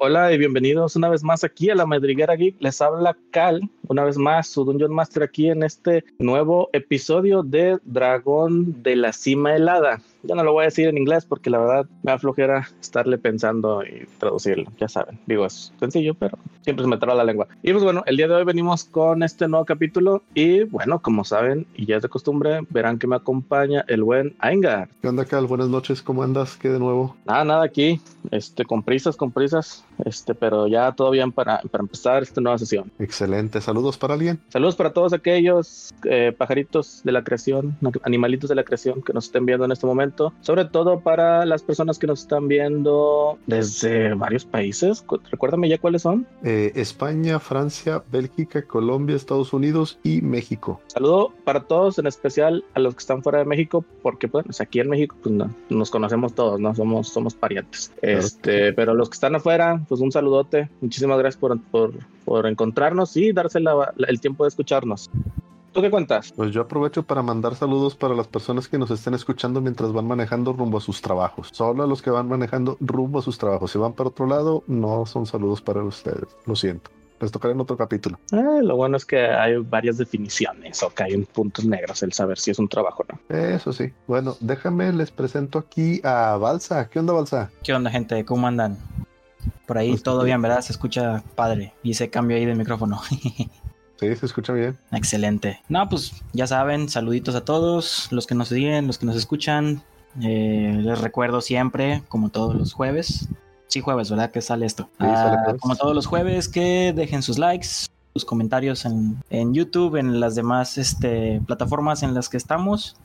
Hola y bienvenidos una vez más aquí a la Madriguera Geek. Les habla Cal, una vez más, su Dungeon Master aquí en este nuevo episodio de Dragón de la Cima Helada. Ya no lo voy a decir en inglés porque la verdad me aflojera estarle pensando y traducirlo. Ya saben, digo, es sencillo, pero siempre se me traba la lengua. Y pues bueno, el día de hoy venimos con este nuevo capítulo y bueno, como saben y ya es de costumbre, verán que me acompaña el buen Aingar. ¿Qué onda, Cal? Buenas noches, ¿cómo andas? ¿Qué de nuevo? Nada, nada aquí, este, con prisas, con prisas, este, pero ya todo bien para, para empezar esta nueva sesión. Excelente, saludos para alguien. Saludos para todos aquellos eh, pajaritos de la creación, animalitos de la creación que nos estén viendo en este momento sobre todo para las personas que nos están viendo desde varios países. Recuérdame ya cuáles son. Eh, España, Francia, Bélgica, Colombia, Estados Unidos y México. Saludo para todos, en especial a los que están fuera de México, porque pues aquí en México pues, nos conocemos todos, no somos somos parientes. este, pero los que están afuera, pues un saludote. Muchísimas gracias por, por, por encontrarnos y darse el tiempo de escucharnos. ¿Tú qué cuentas? Pues yo aprovecho para mandar saludos para las personas que nos estén escuchando mientras van manejando rumbo a sus trabajos. Solo a los que van manejando rumbo a sus trabajos. Si van para otro lado, no son saludos para ustedes. Lo siento. Les tocaré en otro capítulo. Ah, lo bueno es que hay varias definiciones o que hay puntos negros el saber si es un trabajo o no. Eso sí. Bueno, déjame, les presento aquí a Balsa. ¿Qué onda, Balsa? ¿Qué onda, gente? ¿Cómo andan? Por ahí pues todo bien, ¿verdad? Se escucha padre. Y ese cambio ahí de micrófono. Sí, se escucha bien. Excelente. No, pues ya saben, saluditos a todos, los que nos siguen, los que nos escuchan. Eh, les recuerdo siempre, como todos los jueves. Sí, jueves, ¿verdad? Que sale esto. Ah, como todos los jueves, que dejen sus likes, sus comentarios en, en YouTube, en las demás este, plataformas en las que estamos.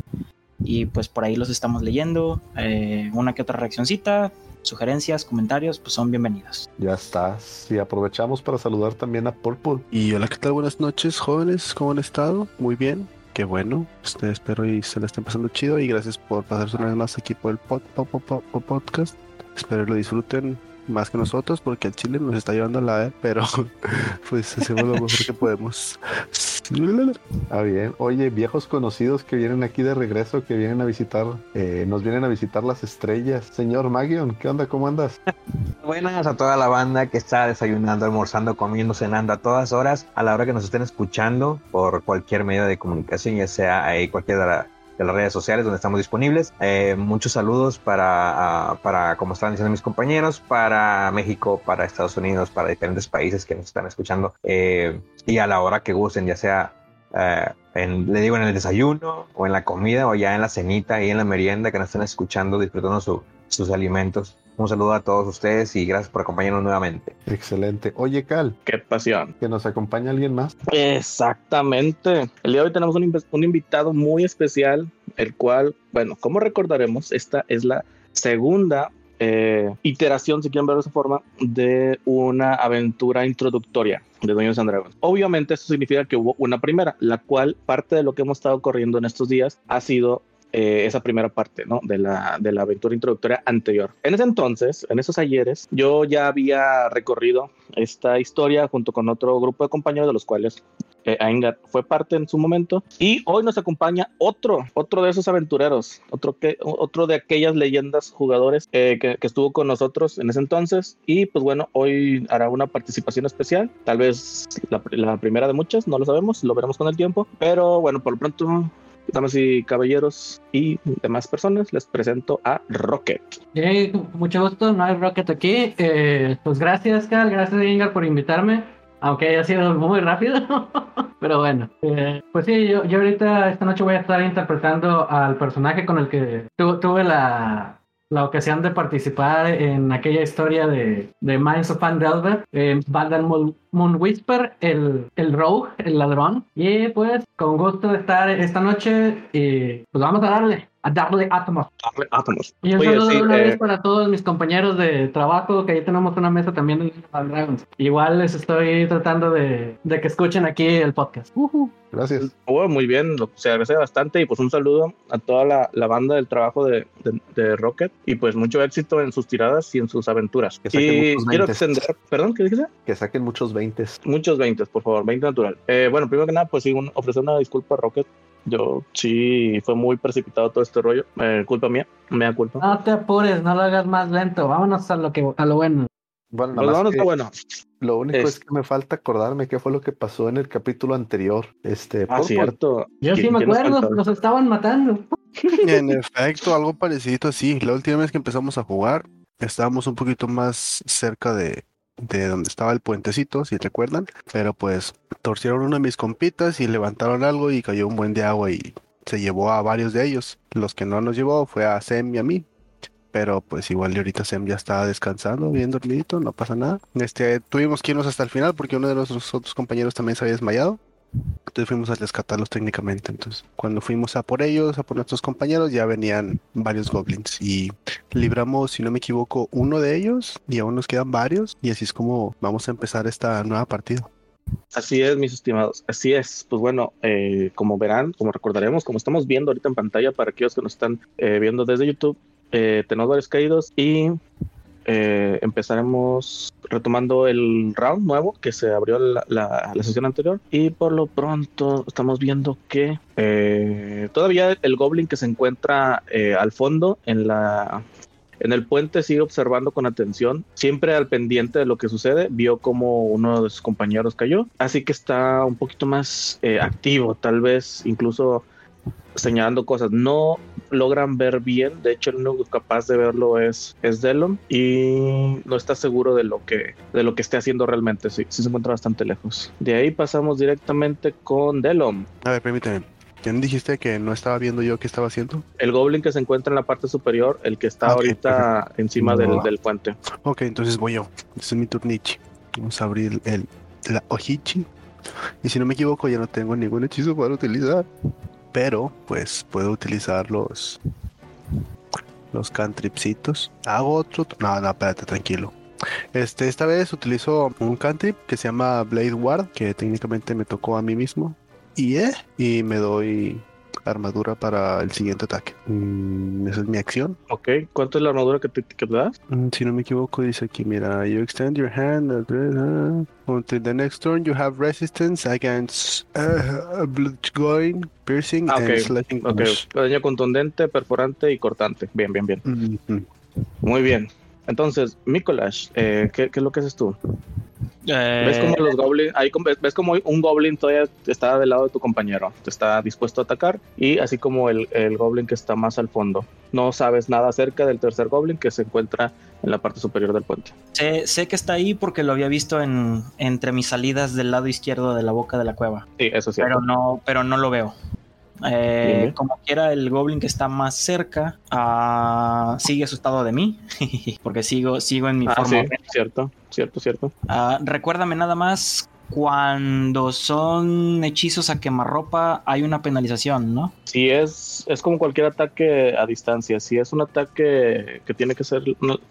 Y pues por ahí los estamos leyendo. Eh, una que otra reaccioncita sugerencias, comentarios, pues son bienvenidos. Ya estás. Y aprovechamos para saludar también a Purple. Y hola, ¿qué tal? Buenas noches, jóvenes. ¿Cómo han estado? Muy bien. Qué bueno. Este, espero y se la estén pasando chido. Y gracias por pasarse una vez más aquí por el podcast. Espero lo disfruten más que nosotros porque el Chile nos está llevando a la vez, pero pues hacemos lo mejor que podemos. Ah, bien. Oye, viejos conocidos que vienen aquí de regreso, que vienen a visitar, eh, nos vienen a visitar las estrellas. Señor Magion, ¿qué onda? ¿Cómo andas? Buenas a toda la banda que está desayunando, almorzando, comiendo, cenando a todas horas, a la hora que nos estén escuchando por cualquier medio de comunicación, ya sea ahí cualquier de la de las redes sociales donde estamos disponibles. Eh, muchos saludos para, para, como estaban diciendo mis compañeros, para México, para Estados Unidos, para diferentes países que nos están escuchando eh, y a la hora que gusten, ya sea, eh, en, le digo, en el desayuno o en la comida o ya en la cenita y en la merienda que nos están escuchando, disfrutando sus alimentos. Un saludo a todos ustedes y gracias por acompañarnos nuevamente. Excelente. Oye, Cal. Qué pasión. ¿Que nos acompaña alguien más? Exactamente. El día de hoy tenemos un, un invitado muy especial, el cual, bueno, como recordaremos, esta es la segunda eh, iteración, si quieren verlo de esa forma, de una aventura introductoria de Dungeons and Dragons. Obviamente, eso significa que hubo una primera, la cual parte de lo que hemos estado corriendo en estos días ha sido eh, esa primera parte, ¿no? De la, de la aventura introductoria anterior. En ese entonces, en esos ayeres, yo ya había recorrido esta historia junto con otro grupo de compañeros de los cuales eh, fue parte en su momento. Y hoy nos acompaña otro, otro de esos aventureros, otro, que, otro de aquellas leyendas jugadores eh, que, que, estuvo con nosotros en ese entonces. Y pues bueno, hoy hará una participación especial, tal vez la, la primera de muchas, no lo sabemos, lo veremos con el tiempo. Pero bueno, por lo pronto damas y caballeros y demás personas, les presento a Rocket. mucho gusto, no hay Rocket aquí. Eh, pues gracias, Cal, gracias, Ingar, por invitarme, aunque haya sido muy rápido. Pero bueno, eh, pues sí, yo, yo ahorita esta noche voy a estar interpretando al personaje con el que tuve la, la ocasión de participar en aquella historia de, de Minds of Fandelver, eh, Moon Whisper, el, el rogue, el ladrón. Y pues, con gusto de estar esta noche y pues vamos a darle a darle átomos. Darle átomos. Y un saludo una vez eh, para todos mis compañeros de trabajo, que ahí tenemos una mesa también de Dragons. Igual les estoy tratando de, de que escuchen aquí el podcast. Gracias. Oh, muy bien, se agradece bastante y pues un saludo a toda la, la banda del trabajo de, de, Rocket y pues mucho éxito en sus tiradas y en sus aventuras. y quiero extender, perdón, ¿qué dijiste? Que saquen muchos 20. Muchos 20, por favor, 20 natural. Eh, bueno, primero que nada, pues sí, un, ofrecer una disculpa a Rocket yo sí, fue muy precipitado todo este rollo. Eh, culpa mía, me da culpa. No te apures, no lo hagas más lento. Vámonos a lo que a lo bueno. Bueno, nada más está bueno. Lo único es... que me falta acordarme qué fue lo que pasó en el capítulo anterior. Este, ah, cierto. Yo sí me acuerdo, nos estaban matando. En efecto, algo parecido así. La última vez que empezamos a jugar, estábamos un poquito más cerca de, de donde estaba el puentecito, si recuerdan. Pero pues torcieron uno de mis compitas y levantaron algo y cayó un buen de agua y se llevó a varios de ellos. Los que no nos llevó fue a Sem y a mí. Pero pues igual ahorita Sem ya estaba descansando, bien dormidito, no pasa nada. Este, tuvimos que irnos hasta el final porque uno de nuestros otros compañeros también se había desmayado. Entonces fuimos a rescatarlos técnicamente. Entonces, cuando fuimos a por ellos, a por nuestros compañeros, ya venían varios goblins y libramos, si no me equivoco, uno de ellos y aún nos quedan varios. Y así es como vamos a empezar esta nueva partida. Así es, mis estimados. Así es. Pues bueno, eh, como verán, como recordaremos, como estamos viendo ahorita en pantalla para aquellos que nos están eh, viendo desde YouTube, eh, tenemos varios caídos y eh, empezaremos retomando el round nuevo que se abrió la, la, sesión anterior y por lo pronto estamos viendo que eh, todavía el goblin que se encuentra eh, al fondo en la en el puente sigue observando con atención, siempre al pendiente de lo que sucede. Vio como uno de sus compañeros cayó, así que está un poquito más activo, tal vez incluso señalando cosas. No logran ver bien, de hecho el único capaz de verlo es, es Delon y no está seguro de lo que, de lo que esté haciendo realmente, sí, sí se encuentra bastante lejos. De ahí pasamos directamente con Delon. A ver, permíteme. ¿Quién dijiste que no estaba viendo yo qué estaba haciendo? El goblin que se encuentra en la parte superior, el que está ah, ahorita encima del, del, puente. Ok, entonces voy yo. Este es mi turnichi. Vamos a abrir el, la ojichi. Y si no me equivoco, ya no tengo ningún hechizo para utilizar pero pues puedo utilizar los los cantripsitos. Hago otro. No, no, espérate, tranquilo. Este, esta vez utilizo un cantrip que se llama Blade Ward, que técnicamente me tocó a mí mismo. Y, eh, y me doy armadura para el siguiente ataque. Mm, esa es mi acción. Ok, ¿cuánto es la armadura que te, das? Mm, si no me equivoco, dice aquí, mira, you extend your hand uh, until the next turn you have resistance against uh, going, piercing ah, okay. and slashing. Ok, daño contundente, perforante y cortante. Bien, bien, bien. Muy bien. Entonces, Mikolash, eh, ¿qué, ¿qué es lo que haces tú? ¿Ves como los goblins, ahí ves como un goblin todavía está del lado de tu compañero, te está dispuesto a atacar y así como el, el, goblin que está más al fondo. No sabes nada acerca del tercer goblin que se encuentra en la parte superior del puente. Sé, sé que está ahí porque lo había visto en, entre mis salidas del lado izquierdo de la boca de la cueva. Sí, eso sí. Pero no, pero no lo veo. Eh, como quiera, el goblin que está más cerca uh, sigue asustado de mí, porque sigo, sigo en mi ah, forma. Sí, cierto, cierto, cierto. Uh, recuérdame nada más cuando son hechizos a quemarropa hay una penalización, ¿no? Sí, es, es como cualquier ataque a distancia. Si es un ataque que tiene que ser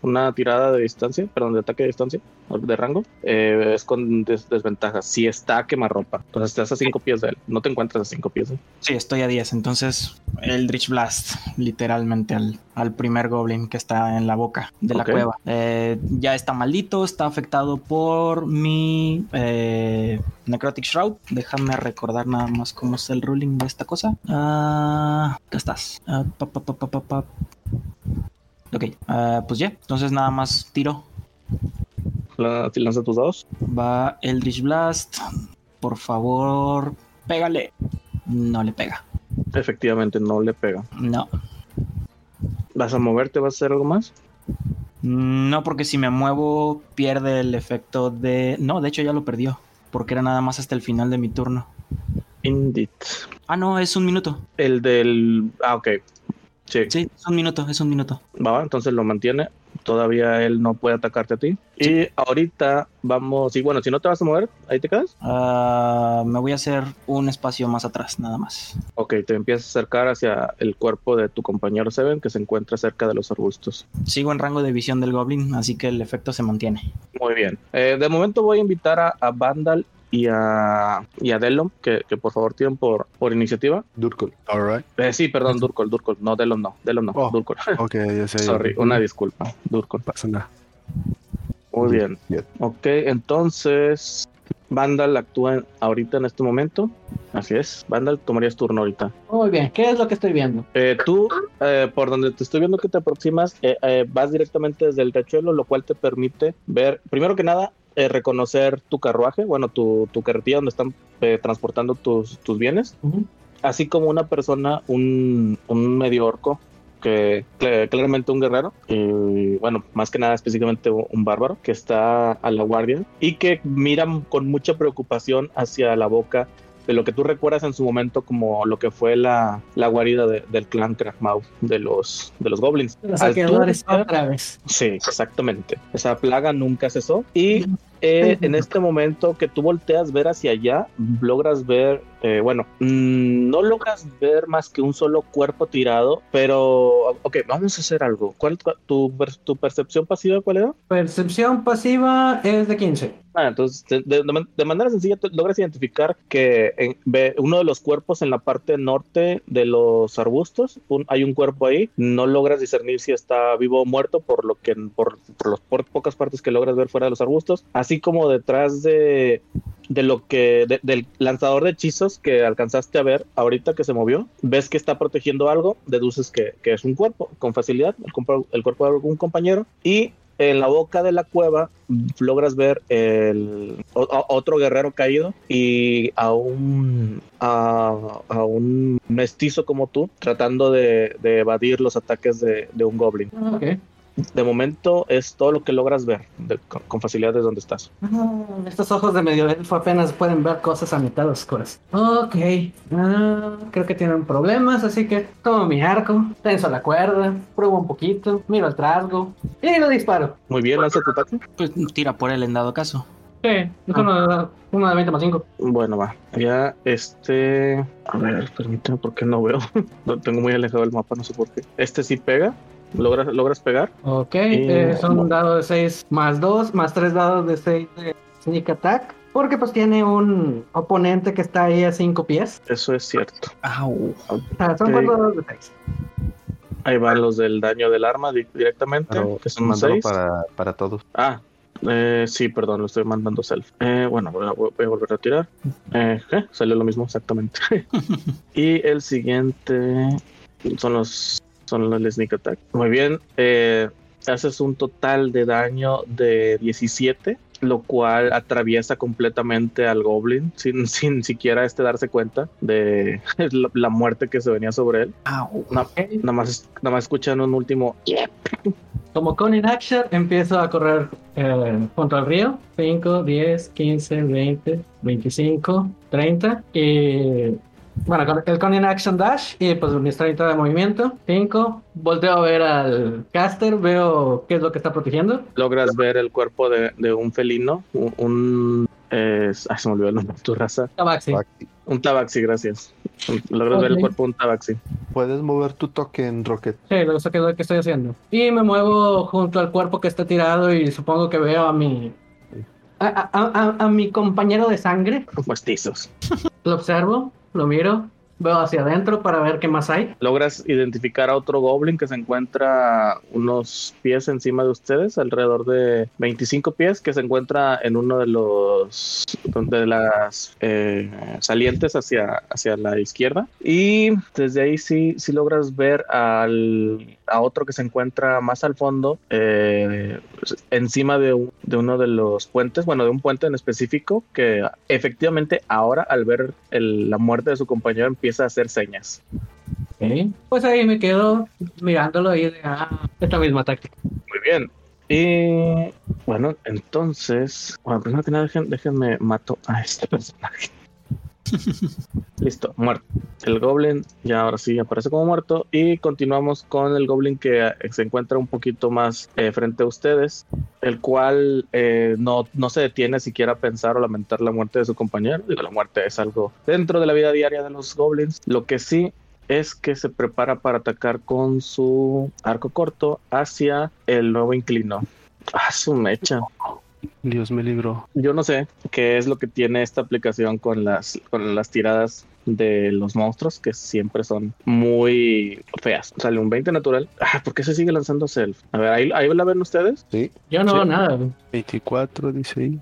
una, tirada de distancia, perdón, de ataque de distancia, de rango, eh, es con desventaja. Si está a quemarropa, entonces estás a 5 pies de él. No te encuentras a 5 pies de él. Sí, estoy a 10. Entonces, el Dritch Blast, literalmente al, al primer goblin que está en la boca de la cueva. Eh, ya está maldito, está afectado por mi. Eh, Necrotic Shroud. Déjame recordar nada más cómo es el ruling de esta cosa. Ah, ¿Qué estás? Ah, ok, ah, pues ya. Entonces nada más tiro. ¿Lanza tus dados? Va Eldritch Blast. Por favor, pégale. No le pega. Efectivamente, no le pega. No. ¿Vas a moverte? ¿Vas a hacer algo más? No, porque si me muevo pierde el efecto de... No, de hecho ya lo perdió porque era nada más hasta el final de mi turno. Indeed. Ah, no, es un minuto. El del. Ah, ok. Sí. Sí, es un minuto, es un minuto. Va, entonces lo mantiene todavía él no puede atacarte a ti. Y ahorita vamos, y bueno, si no te vas a mover, ahí te quedas. Ah, me voy a hacer un espacio más atrás, nada más. Ok, te empiezas a acercar hacia el cuerpo de tu compañero Seven, que se encuentra cerca de los arbustos. Sigo en rango de visión del Goblin, así que el efecto se mantiene. Muy bien. Eh, de momento voy a invitar a, a Vandal y a, y a Delon, que, que, por favor tiren por, por iniciativa. Durkol, alright. Eh, sí, perdón, Durkol, Durkol. No, Delon no, Delon no, oh, Durkol. Ok, ya sé. Sorry, una disculpa, Durkol. Pasa nada. Muy bien. Ok, entonces Vandal actúa ahorita en este momento. Así es. Vandal, tomarías turno ahorita. Muy bien, ¿qué es lo que estoy viendo? Eh, tú, eh, por donde te estoy viendo que te aproximas, eh, vas directamente desde el tachuelo, lo cual te permite ver, primero que nada, reconocer tu carruaje, bueno, tu, tu carretilla donde están transportando tus, tus bienes, así como una persona, un, un medio orco que claramente un guerrero, y bueno, más que nada específicamente un bárbaro que está a la guardia y que mira con mucha preocupación hacia la boca de lo que tú recuerdas en su momento como lo que fue la, la guarida del clan Kragmaw, de los, de los goblins. Los saqueadores otra vez. Sí, exactamente. Esa plaga nunca cesó y eh, en este momento que tú volteas ver hacia allá, logras ver, eh, bueno, mm, no logras ver más que un solo cuerpo tirado, pero, ok, vamos a hacer algo. ¿Cuál tu, tu percepción pasiva cuál era? Percepción pasiva es de 15. Ah, entonces, de, manera sencilla, logras identificar que ve uno de los cuerpos en la parte norte de los arbustos, hay un cuerpo ahí, no logras discernir si está vivo o muerto por lo que por, por las pocas partes que logras ver fuera de los arbustos, así como detrás de, de lo que del lanzador de hechizos que alcanzaste a ver ahorita que se movió, ves que está protegiendo algo, deduces que, que es un cuerpo con facilidad, el, el cuerpo de algún compañero y en la boca de la cueva logras ver el otro guerrero caído y a un a, un mestizo como tú tratando de, evadir los ataques de, un goblin. De momento es todo lo que logras ver con, facilidad desde donde estás. Ah, estos ojos de medio elfo apenas pueden ver cosas a mitad oscuras. Ok, ah, creo que tienen problemas, así que tomo mi arco, tenso la cuerda, pruebo un poquito, miro el trasgo y lo disparo. Muy bien, lanza tu ataque. Pues tira por él en dado caso. Sí, es uno, de 20 más 5. Bueno, va. Ya, este. A ver, permíteme porque no veo. Lo tengo muy alejado del mapa, no sé por qué. Este sí pega. ¿Logras, logras pegar? Ok, eh, son un dado de 6 más 2, más 3 dados de 6 de sneak attack. Porque pues tiene un oponente que está ahí a 5 pies. Eso es cierto. Au. Ah, son 4 dados de 6. Ahí van los del daño del arma directamente, que son 6. Para, para todos. Ah, eh, sí, perdón, lo estoy mandando self. Eh, bueno, voy a, voy a, volver a tirar. Eh, salió lo mismo exactamente. y el siguiente son los son los sneak attack. Muy bien, eh, haces un total de daño de 17, lo cual atraviesa completamente al goblin sin, sin siquiera este darse cuenta de la, muerte que se venía sobre él. nada, más, nada más escuchan un último. Como con in action, empiezo a correr eh, junto al río. 5, 10, 15, 20, 25, 30. Y bueno, el con Action Dash y pues mi 30 de movimiento. 5. Volteo a ver al caster, veo qué es lo que está protegiendo. Logras ver el cuerpo de, un felino, un... ay, se me olvidó el nombre de tu raza. Tabaxi. Un tabaxi, gracias. Logras ver el cuerpo de un tabaxi. Puedes mover tu token, Rocket. Sí, lo que, que estoy haciendo. Y me muevo junto al cuerpo que está tirado y supongo que veo a mi a, a, a, mi compañero de sangre. Mestizos. Lo observo, lo miro, veo hacia adentro para ver qué más hay. Logras identificar a otro goblin que se encuentra unos pies encima de ustedes, alrededor de 25 pies, que se encuentra en uno de los de las eh, salientes hacia, hacia la izquierda. Y desde ahí sí, sí logras ver al, a otro que se encuentra más al fondo, eh, encima de, de uno de los puentes, bueno, de un puente en específico, que efectivamente ahora al ver la muerte de su compañero empieza a hacer señas. Pues ahí me quedo mirándolo y de, ah, esta misma táctica. Muy bien. Y bueno, entonces, bueno, primero que nada, déjenme mato a este personaje. Listo, muerto. El goblin ya ahora sí aparece como muerto. Y continuamos con el goblin que eh, se encuentra un poquito más eh, frente a ustedes, el cual eh, no, no se detiene siquiera a pensar o lamentar la muerte de su compañero. Digo, la muerte es algo dentro de la vida diaria de los goblins. Lo que sí es que se prepara para atacar con su arco corto hacia el nuevo inclino. Ah, su mecha. Dios me libró. Yo no sé qué es lo que tiene esta aplicación con las, con las tiradas de los monstruos que siempre son muy feas. Sale un 20 natural. Ah, ¿por qué se sigue lanzando self? A ver, ahí, ahí la ven ustedes. Sí. Yo no veo nada. 24 dice ahí.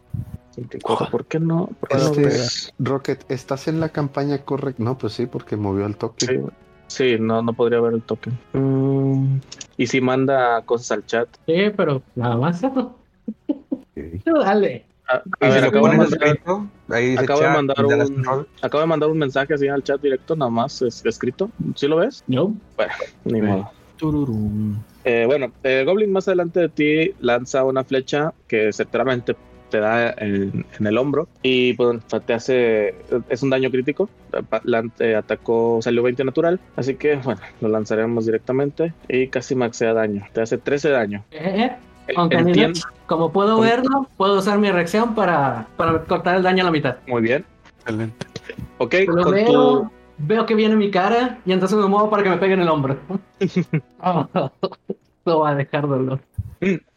¿Por qué no? ¿Por qué este, Rocket, ¿estás en la campaña correcta? No, pues sí, porque movió el toque. Sí, no, no podría ver el token. Mm, y si manda cosas al chat. Sí, pero nada más. dale. A, ver, acabo de, mandar, acabo, de mandar un, acabo de mandar un mensaje así al chat directo, nada más es, escrito. ¿Sí lo ves? No. Bueno, ni modo. Eh, bueno, el Goblin más adelante de ti lanza una flecha que certeramente te da en, el hombro y pues te hace es un daño crítico te atacó salió 20 natural así que bueno lo lanzaremos directamente y casi maxea daño te hace 13 daño eh, como puedo verlo puedo usar mi reacción para, para cortar el daño a la mitad. Muy bien. Excelente. Ok veo, veo que viene mi cara y entonces me muevo para que me pegue en el hombro. No va a dejar dolor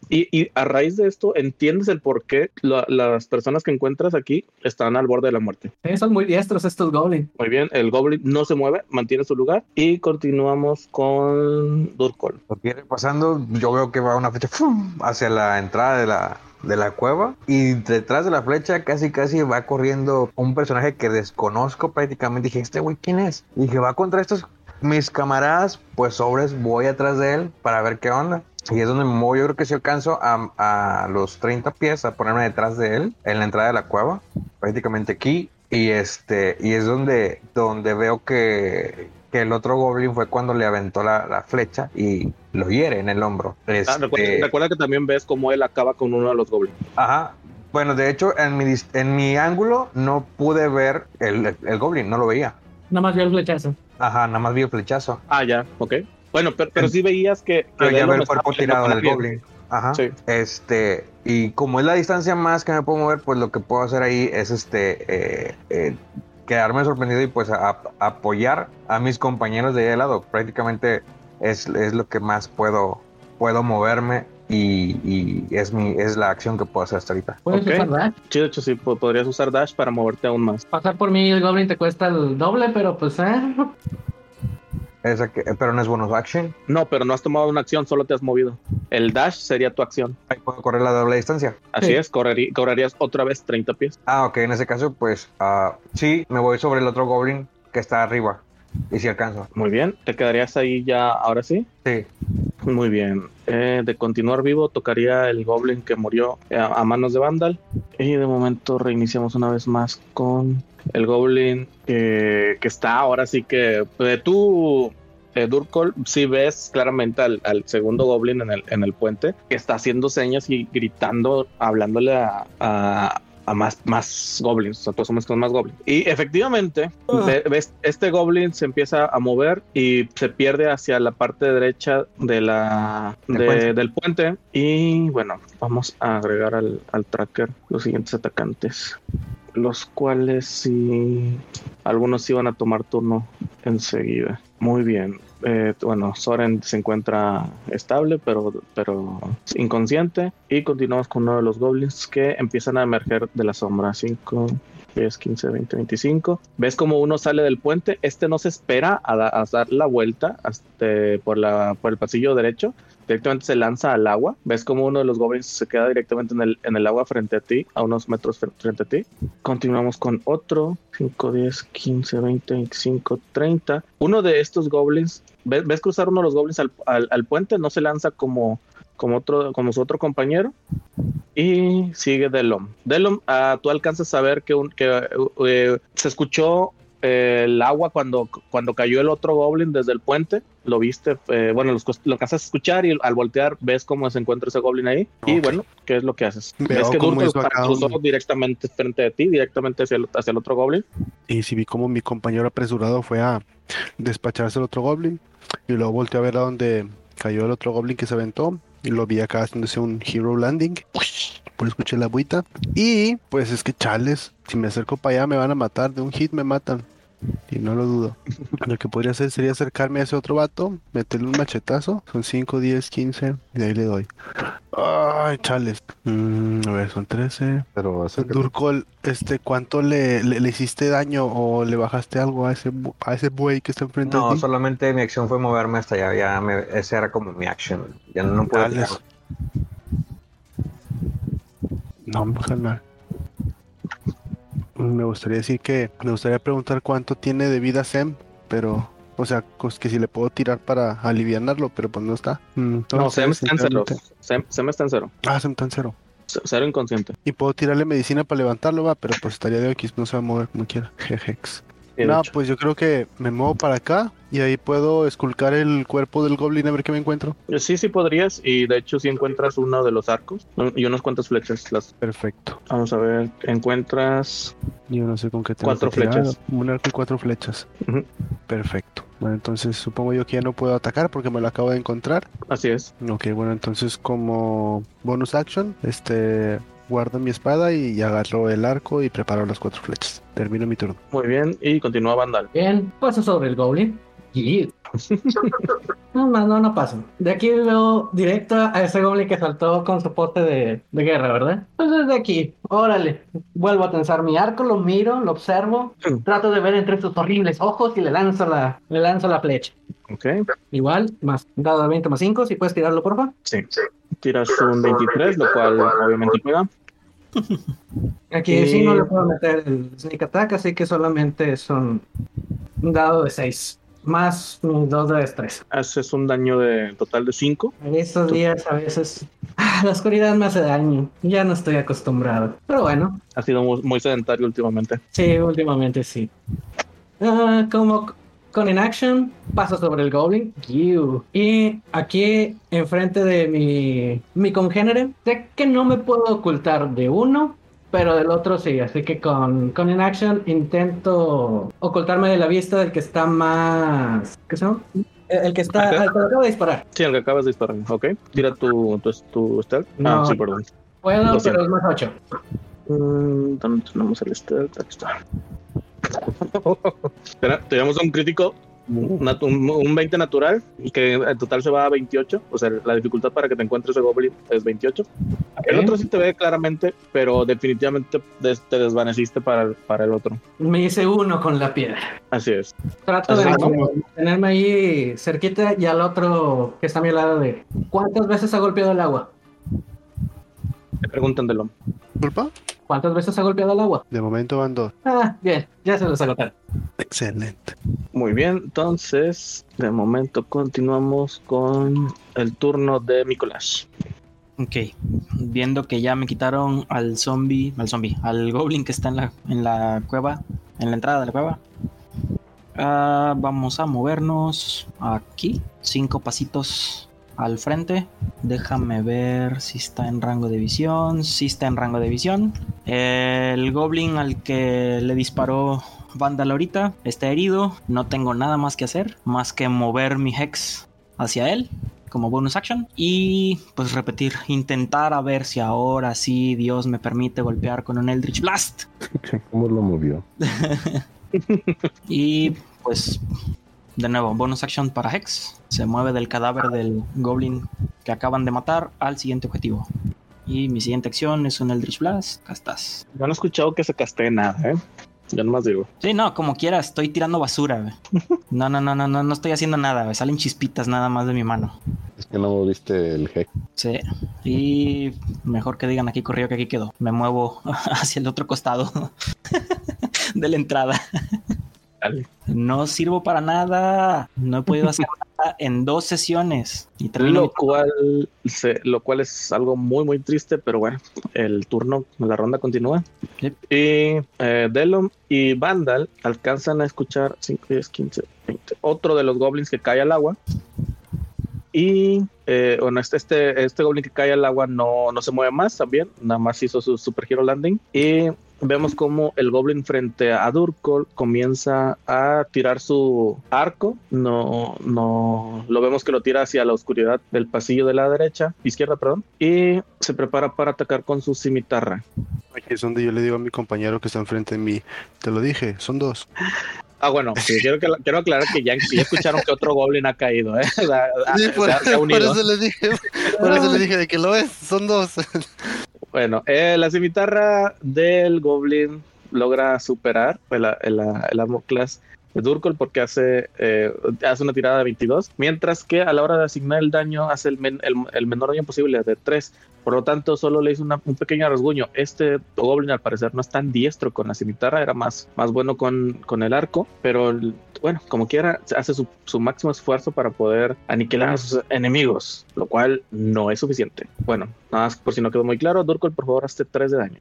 mm, y, a raíz de esto, entiendes el por qué las personas que encuentras aquí están al borde de la muerte. son muy diestros estos goblins. Muy bien, el goblin no se mueve, mantiene su lugar y continuamos con Durkol. Lo que pasando, yo veo que va una flecha hacia la entrada de la, de la cueva y detrás de la flecha casi casi va corriendo un personaje que desconozco prácticamente. Dije, ¿este güey quién es? Y dije, va contra estos mis camaradas, pues sobres, voy atrás de él para ver qué onda. Y es donde me muevo. Yo creo que si alcanzo a, los 30 pies a ponerme detrás de él, en la entrada de la cueva, prácticamente aquí. Y este, y es donde, donde veo que, el otro goblin fue cuando le aventó la, flecha y lo hiere en el hombro. Ah, este, recuerda, que también ves cómo él acaba con uno de los goblins. Ajá. Bueno, de hecho, en mi, en mi ángulo no pude ver el, el goblin, no lo veía. Nada más vi el flechazo. Ajá, nada más vi el flechazo. Ah, ya, ok. Bueno, pero, pero sí veías que. Pero ya ve el cuerpo tirado del goblin. Ajá. Sí. Este, y como es la distancia más que me puedo mover, pues lo que puedo hacer ahí es este eh, eh, quedarme sorprendido y pues apoyar a mis compañeros de lado. Prácticamente es, es, lo que más puedo, puedo moverme y, y, es mi es la acción que puedo hacer hasta ahorita. ¿Puedes usar dash? Sí, de hecho sí, podrías usar dash para moverte aún más. Pasar por mí el goblin te cuesta el doble, pero pues eh. Esa que, pero no es bonus action. No, pero no has tomado una acción, solo te has movido. El dash sería tu acción. Ahí puedo correr la doble distancia. Así es, correrías otra vez 30 pies. Ah, ok, en ese caso, pues uh, sí, me voy sobre el otro goblin que está arriba. Y si alcanzo. Muy bien, ¿te quedarías ahí ya ahora sí? Sí. Muy bien. Eh, de continuar vivo, tocaría el goblin que murió eh, a, manos de Vandal. Y de momento reiniciamos una vez más con el goblin que está ahora sí que eh, tú eh, Durkol, si ves claramente al, segundo goblin en el, en el puente, que está haciendo señas y gritando, hablándole a, más, más goblins, o sea, todos somos con más goblins. Y efectivamente, ah. ves, este goblin se empieza a mover y se pierde hacia la parte derecha de la, del puente. Y bueno, vamos a agregar al, al tracker los siguientes atacantes los cuales sí, algunos iban a tomar turno enseguida. Muy bien. Eh, bueno, Soren se encuentra estable, pero, pero inconsciente. Y continuamos con uno de los goblins que empiezan a emerger de la sombra. 5, 10, 15, 20, 25. ¿Ves como uno sale del puente? Este no se espera a, dar la vuelta hasta por, la, por el pasillo derecho directamente se lanza al agua. Ves como uno de los goblins se queda directamente en el, en el agua frente a ti, a unos metros frente a ti. Continuamos con otro. 5, 10, 15, 20, 25, 30. Uno de estos goblins, ves, cruzar uno de los goblins al, al, puente, no se lanza como, como, otro, como su otro compañero. Y sigue Delom. Delom, uh, tú alcanzas a ver que, un, que uh, se escuchó el agua cuando, cuando cayó el otro goblin desde el puente. Lo viste, eh, bueno, lo alcanzas a escuchar y al voltear ves cómo se encuentra ese goblin ahí. Y bueno, ¿qué es lo que haces? ves que cruzó directamente frente de ti, directamente hacia el, hacia el otro goblin. Y si vi como mi compañero apresurado fue a despacharse el otro goblin y luego volteé a ver a dónde cayó el otro goblin que se aventó y lo vi acá haciéndose un hero landing. Por escuché la agüita. Y pues es que chales, si me acerco para allá me van a matar. De un hit me matan. Y no lo dudo. Lo que podría hacer sería acercarme a ese otro vato, meterle un machetazo. Son 5, 10, 15. Y de ahí le doy. Ay, chales. Mm, a ver, son 13. Pero Durkol, este, ¿cuánto le, le, hiciste daño o le bajaste algo a ese a ese buey que está enfrente no, de ti? No, solamente mi acción fue moverme hasta allá. Ya me, ese era como mi acción. Ya no, puedo. No, me Me gustaría decir que me gustaría preguntar cuánto tiene de vida Sem, pero o sea, pues que si le puedo tirar para alivianarlo, pero pues no está. Mm, no, Sem está en cero. Sem, está en cero. Ah, Sem está en cero. Cero inconsciente. Y puedo tirarle medicina para levantarlo, va, pero pues estaría de X, no se va a mover como quiera. Jejex. No, pues yo creo que me muevo para acá y ahí puedo esculcar el cuerpo del goblin a ver qué me encuentro. Sí, sí podrías. Y de hecho, si encuentras uno de los arcos y unos cuantos flechas. Las... Perfecto. Vamos a ver. Encuentras. Yo no sé con qué te Cuatro flechas. Un arco y cuatro flechas. Perfecto. Bueno, entonces supongo yo que ya no puedo atacar porque me lo acabo de encontrar. Así es. Ok, bueno, entonces como bonus action, este guardo mi espada y agarro el arco y preparo las cuatro flechas. Termino mi turno. Muy bien, y continúa Vandal. Bien, paso sobre el Goblin. no, no, no paso. De aquí veo directo a ese goblin que saltó con su poste de, guerra, ¿verdad? Pues desde aquí, órale. Vuelvo a tensar mi arco, lo miro, lo observo, mm. trato de ver entre sus horribles ojos y le lanzo la, le lanzo la flecha. Ok. Igual, más dado 20 más 5, si puedes tirarlo, por favor. Sí. Tiras un 23, lo cual obviamente pega. Aquí sí no le puedo meter el sneak attack, así que solamente son un dado de 6. Más un 2 de destreza. Haces un daño de total de 5. En estos días a veces ah, la oscuridad me hace daño. Ya no estoy acostumbrado. Pero bueno. Ha sido muy, sedentario últimamente. Sí, últimamente sí. Uh, como con Inaction paso sobre el Goblin. Y aquí, enfrente de mi, mi congénere, sé que no me puedo ocultar de uno, pero del otro sí. Así que con, con Inaction intento ocultarme de la vista del que está más. ¿Qué se llama? El que está. El que acaba de disparar. Sí, el que acabas de disparar. Ok. Tira tu, tu, tu stealth. No, ah, sí, perdón. Puedo, pero es más 8. Mm, ¿Dónde tenemos el stealth? Aquí está. Espera, tenemos un crítico, un, 20 natural, que en total se va a 28. O sea, la dificultad para que te encuentres el goblin es 28. El otro sí te ve claramente, pero definitivamente te desvaneciste para el, para el otro. Me hice uno con la piedra. Así es. Trato de tenerme ahí cerquita y al otro que está a mi lado de ¿cuántas veces ha golpeado el agua? Me preguntan de lo. ¿Culpa? ¿Cuántas veces ha golpeado el agua? De momento van dos. Ah, bien, ya se los agotaron. Excelente. Muy bien, entonces, de momento continuamos con el turno de Nicolás. Ok, viendo que ya me quitaron al zombie, al zombie, al goblin que está en la, en la cueva, en la entrada de la cueva. Ah, vamos a movernos aquí, cinco pasitos al frente. Déjame ver si está en rango de visión. Si está en rango de visión. El goblin al que le disparó Vandal ahorita está herido. No tengo nada más que hacer. Más que mover mi hex hacia él como bonus action y pues repetir, intentar a ver si ahora sí Dios me permite golpear con un Eldritch Blast. ¿Cómo lo movió? y pues de nuevo, bonus action para Hex. Se mueve del cadáver del goblin que acaban de matar al siguiente objetivo. Y mi siguiente acción es un Eldritch Blast. Castas. Yo no he escuchado que se castee nada, ¿eh? Yo nomás digo. Sí, no, como quiera, estoy tirando basura. No, no, no, no, no, no estoy haciendo nada. Salen chispitas nada más de mi mano. Es que no moviste el Hex. Sí, y mejor que digan aquí corrió que aquí quedó. Me muevo hacia el otro costado de la entrada. No sirvo para nada. No he podido hacer nada en dos sesiones. Y lo cual, lo cual es algo muy, muy triste, pero bueno, el turno, la ronda continúa. Y eh, Delum y Vandal alcanzan a escuchar 5, 10, 15, 20. Otro de los goblins que cae al agua. Y eh, bueno, este, este, este goblin que cae al agua no, no se mueve más también, nada más hizo su super hero landing. Y vemos como el goblin frente a Durkol comienza a tirar su arco. No, no, lo vemos que lo tira hacia la oscuridad del pasillo de la derecha, izquierda, perdón, y se prepara para atacar con su cimitarra. Aquí es donde yo le digo a mi compañero que está enfrente de mí, te lo dije, son dos. Ah, bueno, quiero, que, quiero aclarar que ya, escucharon que otro goblin ha caído, ¿eh? sí, por, eso le dije, por eso le dije de que lo es, son dos. Bueno, eh, la cimitarra del Goblin logra superar el, el, el, Armor Class Durkol porque hace, eh, hace una tirada de 22, mientras que a la hora de asignar el daño hace el, el, menor daño posible de 3. Por lo tanto, solo le hizo un pequeño rasguño. Este Goblin al parecer no es tan diestro con la cimitarra, era más, más bueno con, con el arco, pero bueno, como quiera, hace su, su, máximo esfuerzo para poder aniquilar a sus enemigos, lo cual no es suficiente. Bueno, nada más por si no quedó muy claro, Durkol, por favor, hazte 3 de daño.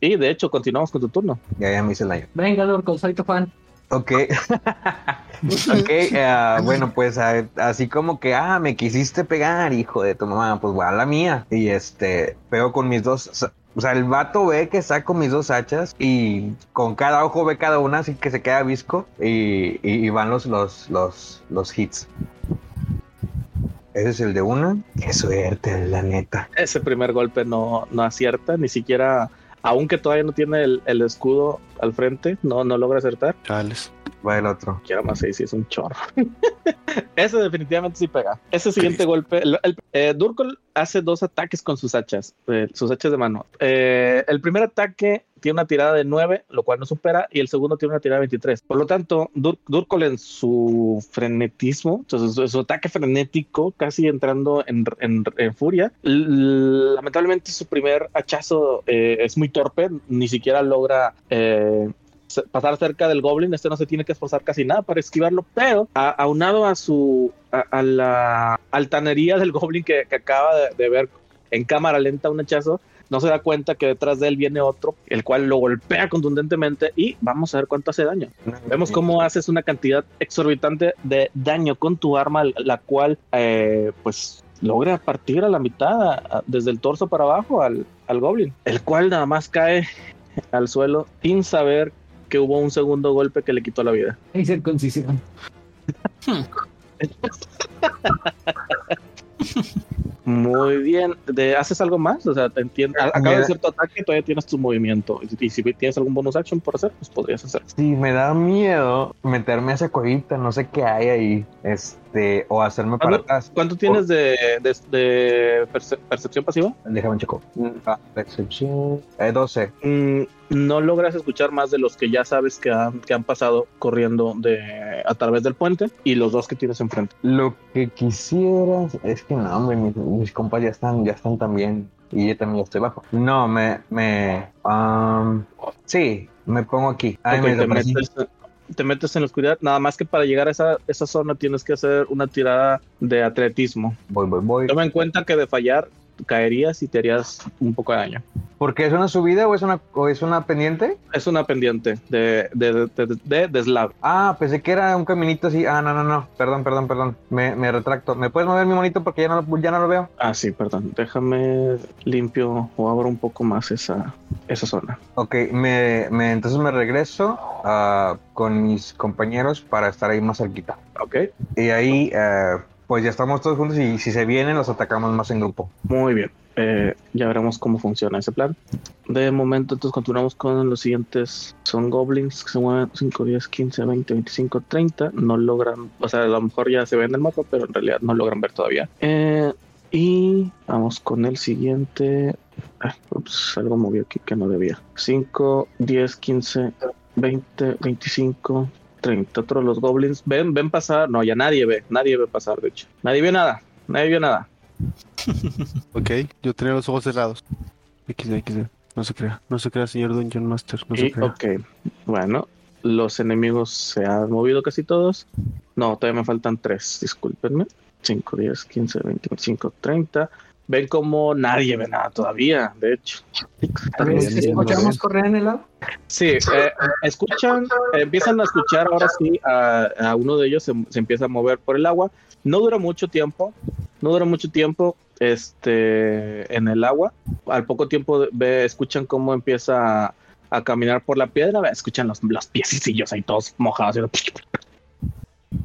Y de hecho, continuamos con tu turno. Ya, ya me hice el daño. Venga, Durkol, soy tu fan. Ok. ok, uh, bueno, pues uh, así como que, ah, me quisiste pegar, hijo de tu mamá, pues va a la mía. Y este, pego con mis dos. O sea, el vato ve que saco mis dos hachas y con cada ojo ve cada una, así que se queda visco y, y, van los, los, los, los hits. Ese es el de una. Qué suerte, la neta. Ese primer golpe no, no acierta, ni siquiera aunque todavía no tiene el, escudo al frente, no, no logra acertar. Chales. Va el otro. Quiero más seis, si es un chorro. Ese definitivamente sí pega. Ese siguiente golpe, el, eh, Durkol hace dos ataques con sus hachas, eh, sus hachas de mano. Eh, el primer ataque tiene una tirada de 9, lo cual no supera, y el segundo tiene una tirada de 23. Por lo tanto, Dur Durkol en su frenetismo, entonces, su, ataque frenético, casi entrando en, en, furia, lamentablemente su primer hachazo es muy torpe, ni siquiera logra pasar cerca del goblin, este no se tiene que esforzar casi nada para esquivarlo, pero aunado a su a, la altanería del goblin que, acaba de, ver en cámara lenta un hachazo, no se da cuenta que detrás de él viene otro, el cual lo golpea contundentemente y vamos a ver cuánto hace daño. Vemos cómo haces una cantidad exorbitante de daño con tu arma, la cual eh, pues logra partir a la mitad, desde el torso para abajo al, al goblin, el cual nada más cae al suelo sin saber que hubo un segundo golpe que le quitó la vida. Hay circuncisión. Muy bien. ¿De, ¿Haces algo más? O sea, te entiendo. Acaba de hacer tu ataque y todavía tienes tu movimiento. Y, si tienes algún bonus action por hacer, pues podrías hacer. Sí, me da miedo meterme a esa cuevita. No sé qué hay ahí. Este, o hacerme para atrás. ¿Cuánto tienes de, de, percepción pasiva? Déjame checo. Ah, percepción. Eh, 12 no logras escuchar más de los que ya sabes que han, que han pasado corriendo de, a través del puente y los dos que tienes enfrente. Lo que quisieras es que no, hombre, mis, compas ya están, ya están también y yo también estoy bajo. No, me, me, um, sí, me pongo aquí. te, metes, en la oscuridad, nada más que para llegar a esa, esa zona tienes que hacer una tirada de atletismo. Voy, voy, voy. Toma en cuenta que de fallar caerías y te harías un poco de daño. ¿Porque es una subida o es una, o es una pendiente? Es una pendiente de, de, de, de, slab. Ah, pensé que era un caminito así. Ah, no, no, no. Perdón, perdón, perdón. Me, me retracto. ¿Me puedes mover mi monito porque ya no, ya no lo veo? Ah, sí, perdón. Déjame limpio o abro un poco más esa, esa zona. Ok, me, me entonces me regreso uh, con mis compañeros para estar ahí más cerquita. Ok. Y ahí... Uh, pues ya estamos todos juntos y si se vienen los atacamos más en grupo. Muy bien. Eh, ya veremos cómo funciona ese plan. De momento, entonces continuamos con los siguientes. Son goblins que se mueven 5, 10, 15, 20, 25, 30. No logran, o sea, a lo mejor ya se ven en el mapa, pero en realidad no logran ver todavía. Eh, y vamos con el siguiente. Ah, ups, algo movió aquí que no debía. 5, 10, 15, 20, 25, 30. Otros los goblins ven, ven pasar. No, ya nadie ve. Nadie ve pasar, de hecho. Nadie vio nada. Nadie vio nada. ok, yo tenía los ojos cerrados. XD, XD. No se crea. No se crea, señor Dungeon Master. No se crea. Ok, bueno. Los enemigos se han movido casi todos. No, todavía me faltan tres. Discúlpenme. 5, 10, 15, 20, 25, 30 ven como nadie ve nada todavía, de hecho. ¿Escuchamos correr en el agua? Sí, eh, escuchan, empiezan a escuchar ahora sí a, uno de ellos se, empieza a mover por el agua. No dura mucho tiempo, no dura mucho tiempo este en el agua. Al poco tiempo ve, escuchan cómo empieza a, caminar por la piedra, escuchan los, los piecillos ahí todos mojados.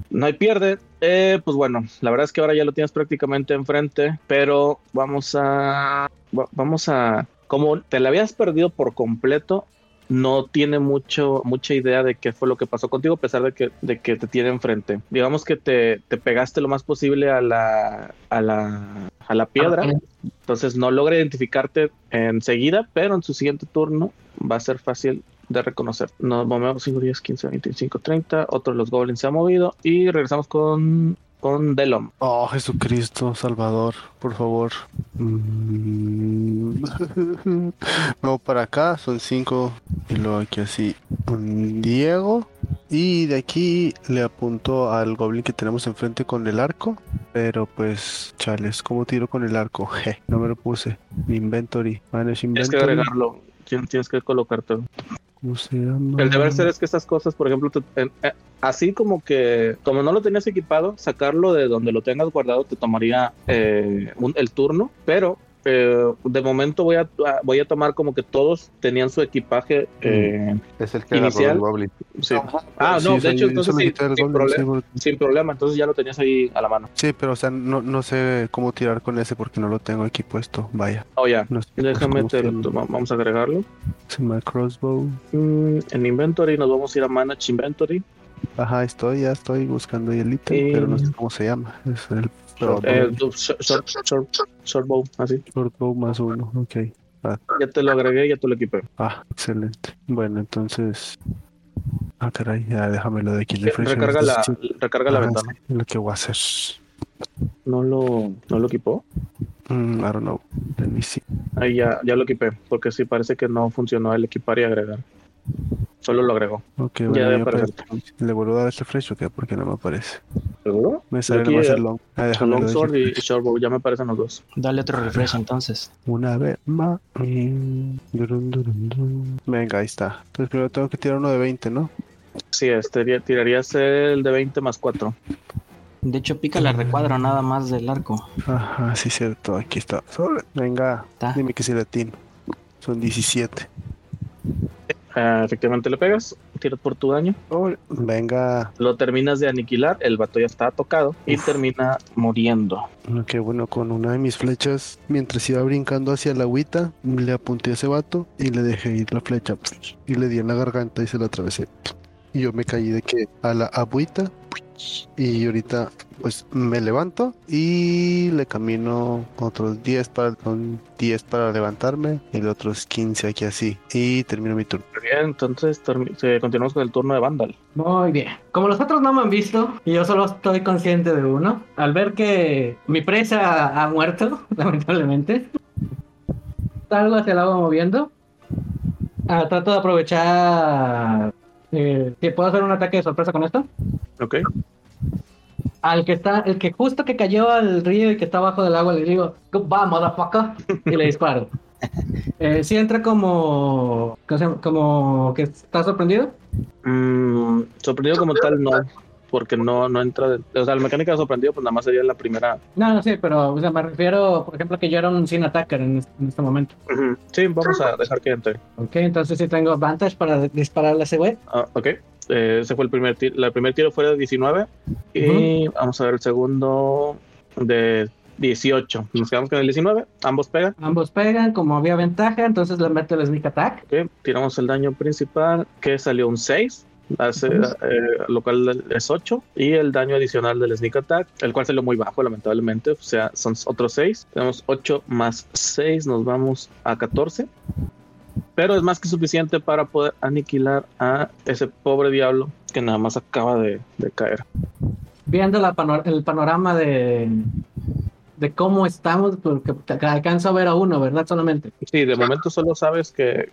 No hay pierde. Eh, pues bueno, la verdad es que ahora ya lo tienes prácticamente enfrente, pero vamos a. Vamos a. Como te la habías perdido por completo, no tiene mucho, mucha idea de qué fue lo que pasó contigo, a pesar de que, de que te tiene enfrente. Digamos que te, te pegaste lo más posible a la, a la, a la piedra, entonces no logra identificarte enseguida, pero en su siguiente turno va a ser fácil de reconocer. Nos movemos 5, 10, 15, 25, 30. Otro de los goblins se ha movido. Y regresamos con con Delom. Oh, Jesucristo, Salvador, por favor. Mm. No, para acá son cinco. Y luego aquí así. Diego. Y de aquí le apunto al goblin que tenemos enfrente con el arco. Pero pues, chales, ¿cómo tiro con el arco? no me lo puse. Inventory. Manage inventory. Tienes que agregarlo. Tienes que colocarte. El deber ser es que estas cosas, por ejemplo, eh, así como que, como no lo tenías equipado, sacarlo de donde lo tengas guardado te tomaría eh, el turno, pero eh, de momento voy a voy a tomar como que todos tenían su equipaje eh, es el que inicial. Sí. Ah, no, de hecho, entonces sí, sin, problema, entonces ya lo tenías ahí a la mano. Sí, pero o sea, no, no sé cómo tirar con ese porque no lo tengo aquí puesto, vaya. Oh, ya, déjame, vamos a agregarlo. my crossbow. Mm, en inventory nos vamos a ir a manage inventory. Ajá, estoy, ya estoy buscando ahí el ítem, pero no sé cómo se llama. Es el eh, short, short, bow, así. Short bow más uno, ok. Ah. Ya te lo agregué, ya te lo equipé. Ah, excelente. Bueno, entonces. Ah, caray, ya déjamelo de aquí. Recarga la, recarga la ah, ventana. lo que voy a hacer. ¿No lo, ¿no lo equipó? Mm, I don't know. Let me see. Ahí ya, ya lo equipé, porque sí parece que no funcionó el equipar y agregar. Solo lo agregó. Ok, bueno, ¿Le vuelvo a dar este refresh o qué? Porque no me aparece. ¿Seguro? Me sale nomás el long. Ah, long sword y, short ya me aparecen los dos. Dale otro refresh entonces. Una vez más. Venga, ahí está. Entonces primero tengo que tirar uno de 20, ¿no? Sí, este, tirarías el de 20 más 4. De hecho, pica la recuadro nada más del arco. Ajá, sí, cierto. Aquí está. Venga, dime que si latín. Son 17. Ah, efectivamente le pegas, tiras por tu daño. venga. Lo terminas de aniquilar, el vato ya está tocado y termina muriendo. Ok, bueno, con una de mis flechas, mientras iba brincando hacia la agüita, le apunté a ese vato y le dejé ir la flecha y le di en la garganta y se la atravesé. Y yo me caí de que a la agüita y ahorita pues me levanto y le camino otros 10 para, 10 para levantarme y los otros 15 aquí así. Y termino mi turno. Bien, entonces continuamos con el turno de Vandal. Muy bien. Como los otros no me han visto y yo solo estoy consciente de uno, al ver que mi presa ha muerto, lamentablemente, salgo hacia el agua moviendo. Ah, trato de aprovechar. Eh, ¿Puedo hacer un ataque de sorpresa con esto? Ok al que está, el que justo que cayó al río y que está abajo del agua, le digo, va, motherfucker, y le disparo. eh, sí entra como, como que está sorprendido. Mm, sorprendido como tal, no. Porque no, no entra. o sea, la mecánica de sorprendido, pues nada más sería la primera. No, no, sí, pero o sea, me refiero, por ejemplo, que yo era un sin attacker en, este momento. Sí, vamos a dejar que entre. Ok, entonces sí tengo advantage para dispararle a ese güey. Ah, ok. Eh, ese fue el primer tiro. El primer tiro fue de 19. Y vamos a ver el segundo de 18. Nos quedamos con el 19. Ambos pegan. Ambos pegan. Como había ventaja, entonces le meto el sneak attack. Tiramos el daño principal, que salió un 6. Hace, eh, lo cual es 8 y el daño adicional del sneak attack el cual salió muy bajo lamentablemente o sea son otros 6 tenemos 8 más 6 nos vamos a 14 pero es más que suficiente para poder aniquilar a ese pobre diablo que nada más acaba de, caer. Viendo el panorama de, de cómo estamos, porque alcanza a ver a uno, ¿verdad? Solamente. Sí, de momento solo sabes que,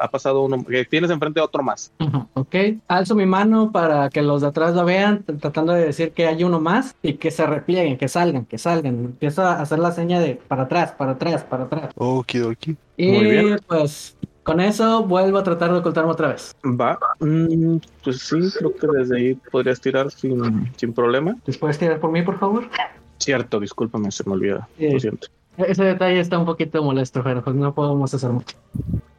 ha pasado uno, que tienes enfrente a otro más. ok, alzo mi mano para que los de atrás lo vean, tratando de decir que hay uno más y que se replieguen, que salgan, que salgan. Empiezo a hacer la seña de para atrás, para atrás, para atrás. Okidoki. Y Muy bien. pues con eso vuelvo a tratar de ocultarme otra vez. Va. Mm, pues sí, creo que desde ahí podrías tirar sin, sin problema. ¿Puedes tirar por mí, por favor? Cierto, discúlpame, se me olvida. Lo siento. Ese detalle está un poquito molesto, pero pues no podemos hacer mucho.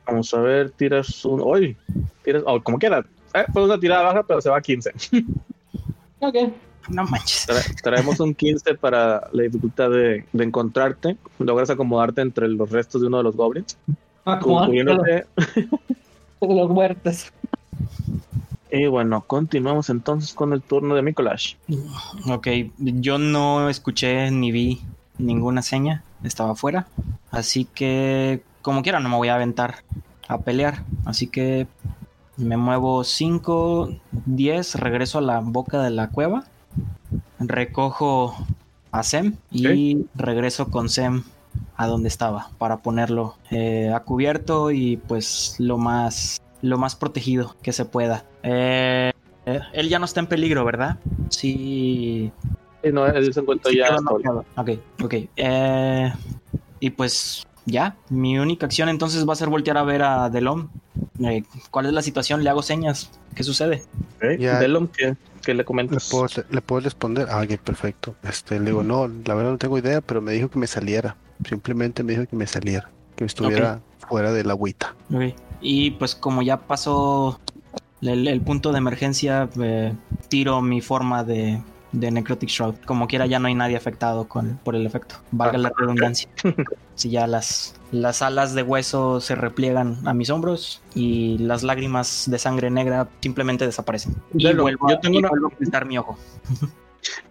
Vamos a ver, tiras un. ¡Uy! Tiras. Oh, como quiera. Eh, fue una tirada baja, pero se va a 15. ok. No manches. traemos un 15 para la dificultad de, de encontrarte. Logras acomodarte entre los restos de uno de los goblins. Los muertos. Y bueno, continuamos entonces con el turno de Mikolash. Ok, yo no escuché ni vi ninguna seña, estaba afuera. Así que, como quiera, no me voy a aventar a pelear. Así que Me muevo 5, 10, regreso a la boca de la cueva. Recojo a Sem y regreso con Sem a donde estaba para ponerlo eh, a cubierto y pues lo más lo más protegido que se pueda. Eh, eh, él ya no está en peligro, ¿verdad? Sí. no, él se encuentra ya. Ok, ok. y pues ya, mi única acción entonces va a ser voltear a ver a Delom. ¿Cuál es la situación? Le hago señas. ¿Qué sucede? Delom, ¿qué, le comentas? ¿Le puedo, responder? Ah, ok, perfecto. Este, le digo, no, la verdad no tengo idea, pero me dijo que me saliera. Simplemente me dijo que me saliera, que estuviera fuera de la agüita. Y pues como ya pasó el, punto de emergencia, eh, tiro mi forma de, de Necrotic Shroud. Como quiera ya no hay nadie afectado con, por el efecto. Valga la redundancia. si ya las, las alas de hueso se repliegan a mis hombros y las lágrimas de sangre negra simplemente desaparecen. y vuelvo, yo tengo a pintar mi ojo.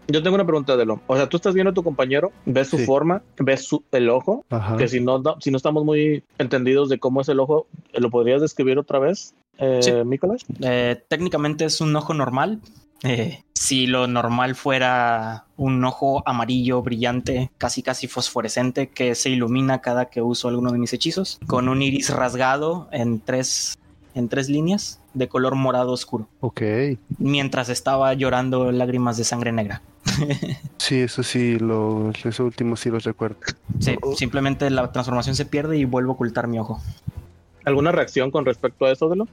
Yo tengo una pregunta de lo. O sea, tú estás viendo a tu compañero, ves su forma, ves su, el ojo, que si no, si no estamos muy entendidos de cómo es el ojo, ¿lo podrías describir otra vez, eh, eh técnicamente es un ojo normal. Eh, si lo normal fuera un ojo amarillo brillante, casi casi fosforescente, que se ilumina cada que uso alguno de mis hechizos, con un iris rasgado en tres en tres líneas de color morado oscuro. Ok. Mientras estaba llorando lágrimas de sangre negra. sí, eso sí, lo, eso último sí los recuerdo. Sí, simplemente la transformación se pierde y vuelvo a ocultar mi ojo. ¿Alguna reacción con respecto a eso, Delo?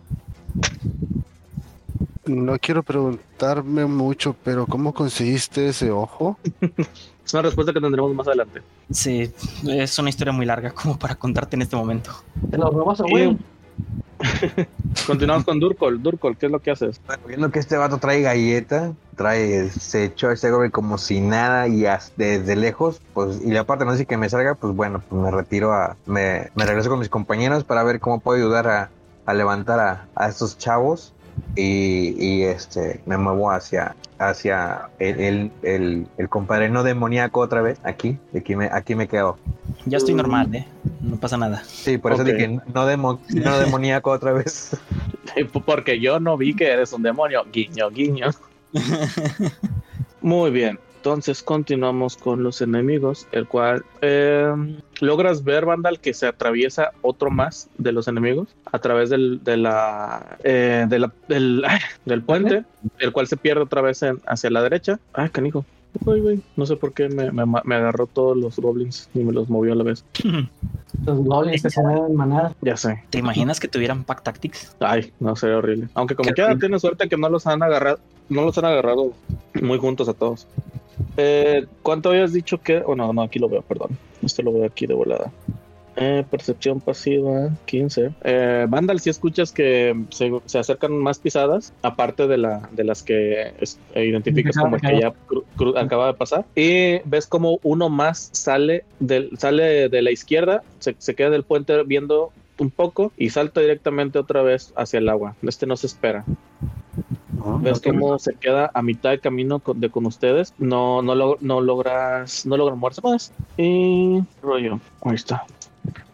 No quiero preguntarme mucho, pero ¿cómo conseguiste ese ojo? es una respuesta que tendremos más adelante. Sí, es una historia muy larga como para contarte en este momento. Te lo vamos a ver. Continuamos con Durkol. Durkol, ¿qué es lo que haces? Viendo que este vato trae galleta, trae, se echó a goblin como si nada y desde lejos, pues, y aparte no dice que me salga, pues bueno, pues me retiro a, me, regreso con mis compañeros para ver cómo puedo ayudar a, a levantar a, a estos chavos y, este me muevo hacia hacia el, el, el, compadre no demoníaco otra vez aquí aquí me aquí me quedo. Ya estoy normal eh no pasa nada. Sí por eso dije no, demo, no demoníaco otra vez. Porque yo no vi que eres un demonio guiño guiño. Muy bien entonces continuamos con los enemigos, el cual em, logras ver, Vandal, que se atraviesa otro más de los enemigos a través del, de la, eh, del, del, puente, el cual se pierde otra vez hacia la derecha. Ay, canijo. No sé por qué me, me, agarró todos los goblins y me los movió a la vez. Los goblins que se en manada. Ya sé. ¿Te imaginas que tuvieran Pack Tactics? Ay, no, sería horrible. Aunque como quiera tiene suerte que no los han agarrado, no los han agarrado muy juntos a todos. Eh, ¿Cuánto habías dicho que.? Oh, no, no, aquí lo veo, perdón. Esto lo veo aquí de volada. Eh, percepción pasiva, 15. Eh, Vandal, si escuchas que se, acercan más pisadas, aparte de, la, de las que identificas como que ya acaba de pasar. Y ves como uno más sale, del, sale de la izquierda, se, se queda del puente viendo un poco y salta directamente otra vez hacia el agua. Este no se espera. Ah, ves cómo se queda a mitad de camino con, de con ustedes. No, no, no logras, no logran moverse más. Y rollo, ahí está.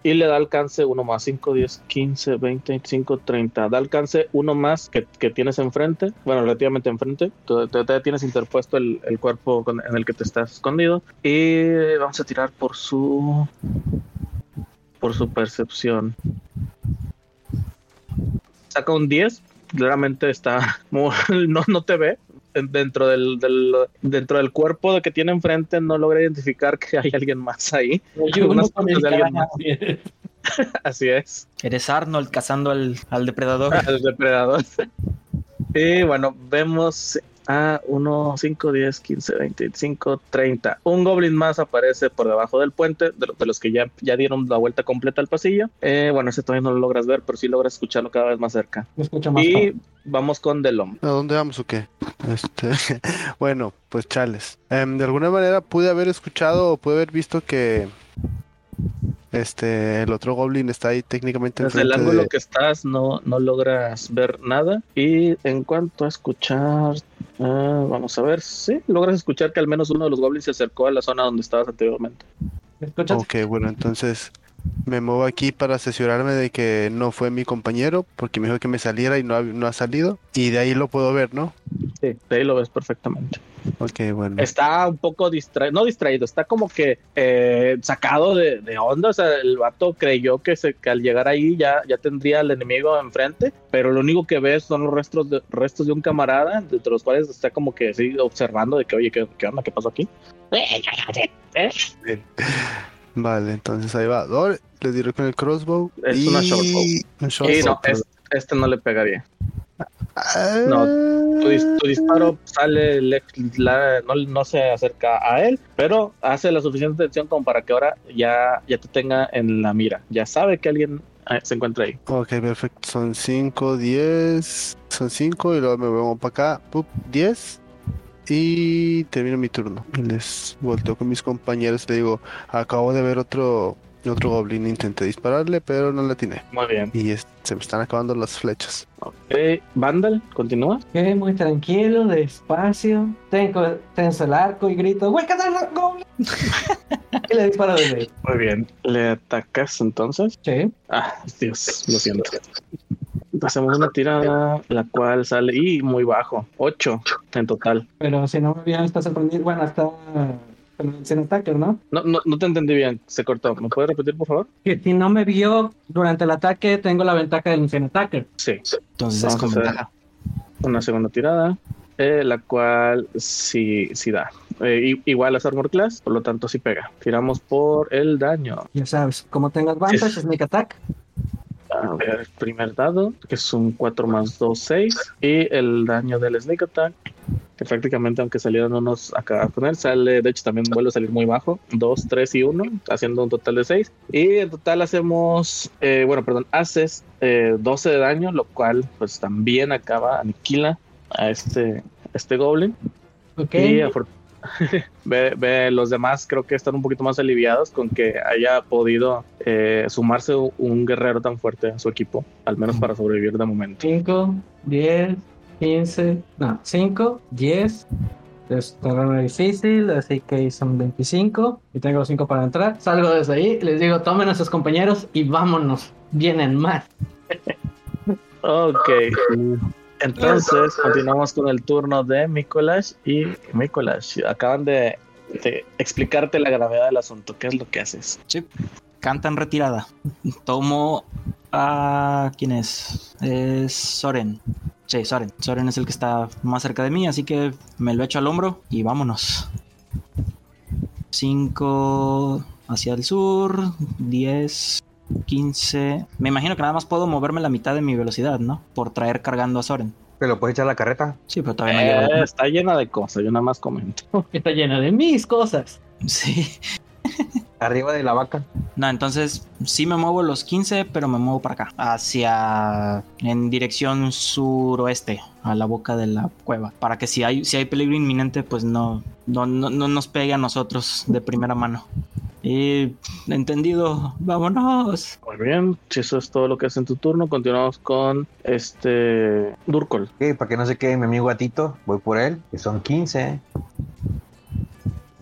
Y le da alcance uno más, 5, 10, 15, 20, 25, 30. Da alcance uno más que, que tienes enfrente, bueno, relativamente enfrente. Todavía tienes interpuesto el, el cuerpo en el que te estás escondido. Y vamos a tirar por su por su percepción. Saca un 10, claramente está no, no te ve. Dentro del, dentro del cuerpo de que tiene enfrente no logra identificar que hay alguien más ahí. Así es. Eres Arnold cazando al, al depredador. Al depredador. Y bueno vemos a 1, 5, 10, 15, 20, 25, 30. Un goblin más aparece por debajo del puente, de, los que ya, ya dieron la vuelta completa al pasillo. Eh, bueno, ese todavía no lo logras ver, pero sí logras escucharlo cada vez más cerca. y vamos con Delom. ¿A dónde vamos o qué? Este, bueno, pues chales. Em, de alguna manera pude haber escuchado o pude haber visto que este, el otro Goblin está ahí técnicamente. Desde el ángulo que estás no, no logras ver nada. Y en cuanto a escuchar, ah, vamos a ver, sí, logras escuchar que al menos uno de los Goblins se acercó a la zona donde estabas anteriormente. Ok, bueno, entonces Me muevo aquí para asesorarme de que no fue mi compañero, porque me dijo que me saliera y no ha, no ha salido. Y de ahí lo puedo ver, ¿no? Sí, de ahí lo ves perfectamente. Ok, bueno. Está un poco distraído, no distraído, está como que eh, sacado de, de, onda. O sea, el vato creyó que, se, que al llegar ahí ya, ya tendría al enemigo enfrente, pero lo único que ves son los restos de, restos de un camarada, entre los cuales está como que sigue observando de que, oye, ¿qué, qué onda? ¿Qué pasó aquí? Vale, entonces ahí va. Le diré con el crossbow. Es y... una shortbow. Un short y no, es, este no le pegaría. No, tu, tu disparo sale, le, la, no, no, se acerca a él, pero hace la suficiente atención como para que ahora ya, ya te tenga en la mira. Ya sabe que alguien eh, se encuentra ahí. Ok, perfecto. Son 5, 10. Son 5 y luego me voy para acá. 10. Y termino mi turno. Les volteo con mis compañeros. Le digo, acabo de ver otro otro goblin. Intenté dispararle, pero no le atiné. Muy bien. Y es, se me están acabando las flechas. Ok, Vandal, continúa. Ok, muy tranquilo, despacio. Tengo, tenso el arco y grito, ¡Voy a cazar goblin! y le disparo desde ahí. Muy bien. ¿Le atacas entonces? Sí. Ah, Dios, lo siento. Hacemos una tirada, la cual sale y muy bajo, 8 en total. Pero si no me bien, está sorprendido. Bueno, está sin attacker, ¿no? ¿no? No, no te entendí bien, se cortó. ¿Me puedes repetir, por favor? Que si no me vio durante el ataque, tengo la ventaja del sin attacker. Sí. Entonces es con ventaja. Una segunda tirada, eh, la cual sí, sí da. Eh, igual es Armor Class, por lo tanto sí pega. Tiramos por el daño. Ya sabes, como tengo advantage, sí. Sneak Attack. A ver, primer dado, que es un 4 más 2, 6. Y el daño del Sneak Attack, que prácticamente aunque salieron unos acá con él, sale, de hecho también vuelve a salir muy bajo, 2, 3 y 1, haciendo un total de 6. Y en total hacemos, eh, bueno, perdón, haces eh, 12 de daño, lo cual pues también acaba, aniquila a este, este Goblin. Ok. Y ve, ve, los demás creo que están un poquito más aliviados con que haya podido eh, sumarse un guerrero tan fuerte a su equipo, al menos para sobrevivir de momento. 5, 10, 15, no, 5, 10. Es terreno difícil, así que son 25 y tengo 5 para entrar. Salgo desde ahí, les digo, tomen a sus compañeros y vámonos. Vienen más. ok. Entonces, continuamos con el turno de Mikolash y Mikolash. Acaban de, de, explicarte la gravedad del asunto. ¿Qué es lo que haces? Sí. Cantan retirada. Tomo a. ¿Quién es? Es Soren. Sí, Soren. Soren es el que está más cerca de mí, así que me lo echo al hombro y vámonos. 5 hacia el sur, 10, 15. Me imagino que nada más puedo moverme la mitad de mi velocidad, ¿no? Por traer cargando a Soren. ¿Pero puedes echar la carreta? Sí, pero todavía no eh, Está llena de cosas, yo nada más comento. Está llena de mis cosas. Sí. Arriba de la vaca. No, entonces sí me muevo los 15, pero me muevo para acá. Hacia. en dirección suroeste, a la boca de la cueva. Para que si hay, si hay peligro inminente, pues no, no, no, no nos pegue a nosotros de primera mano. Y entendido, vámonos. Muy bien, si eso es todo lo que hace en tu turno, continuamos con este Durkol. Ok, para que no se quede mi amigo gatito, voy por él, que son 15.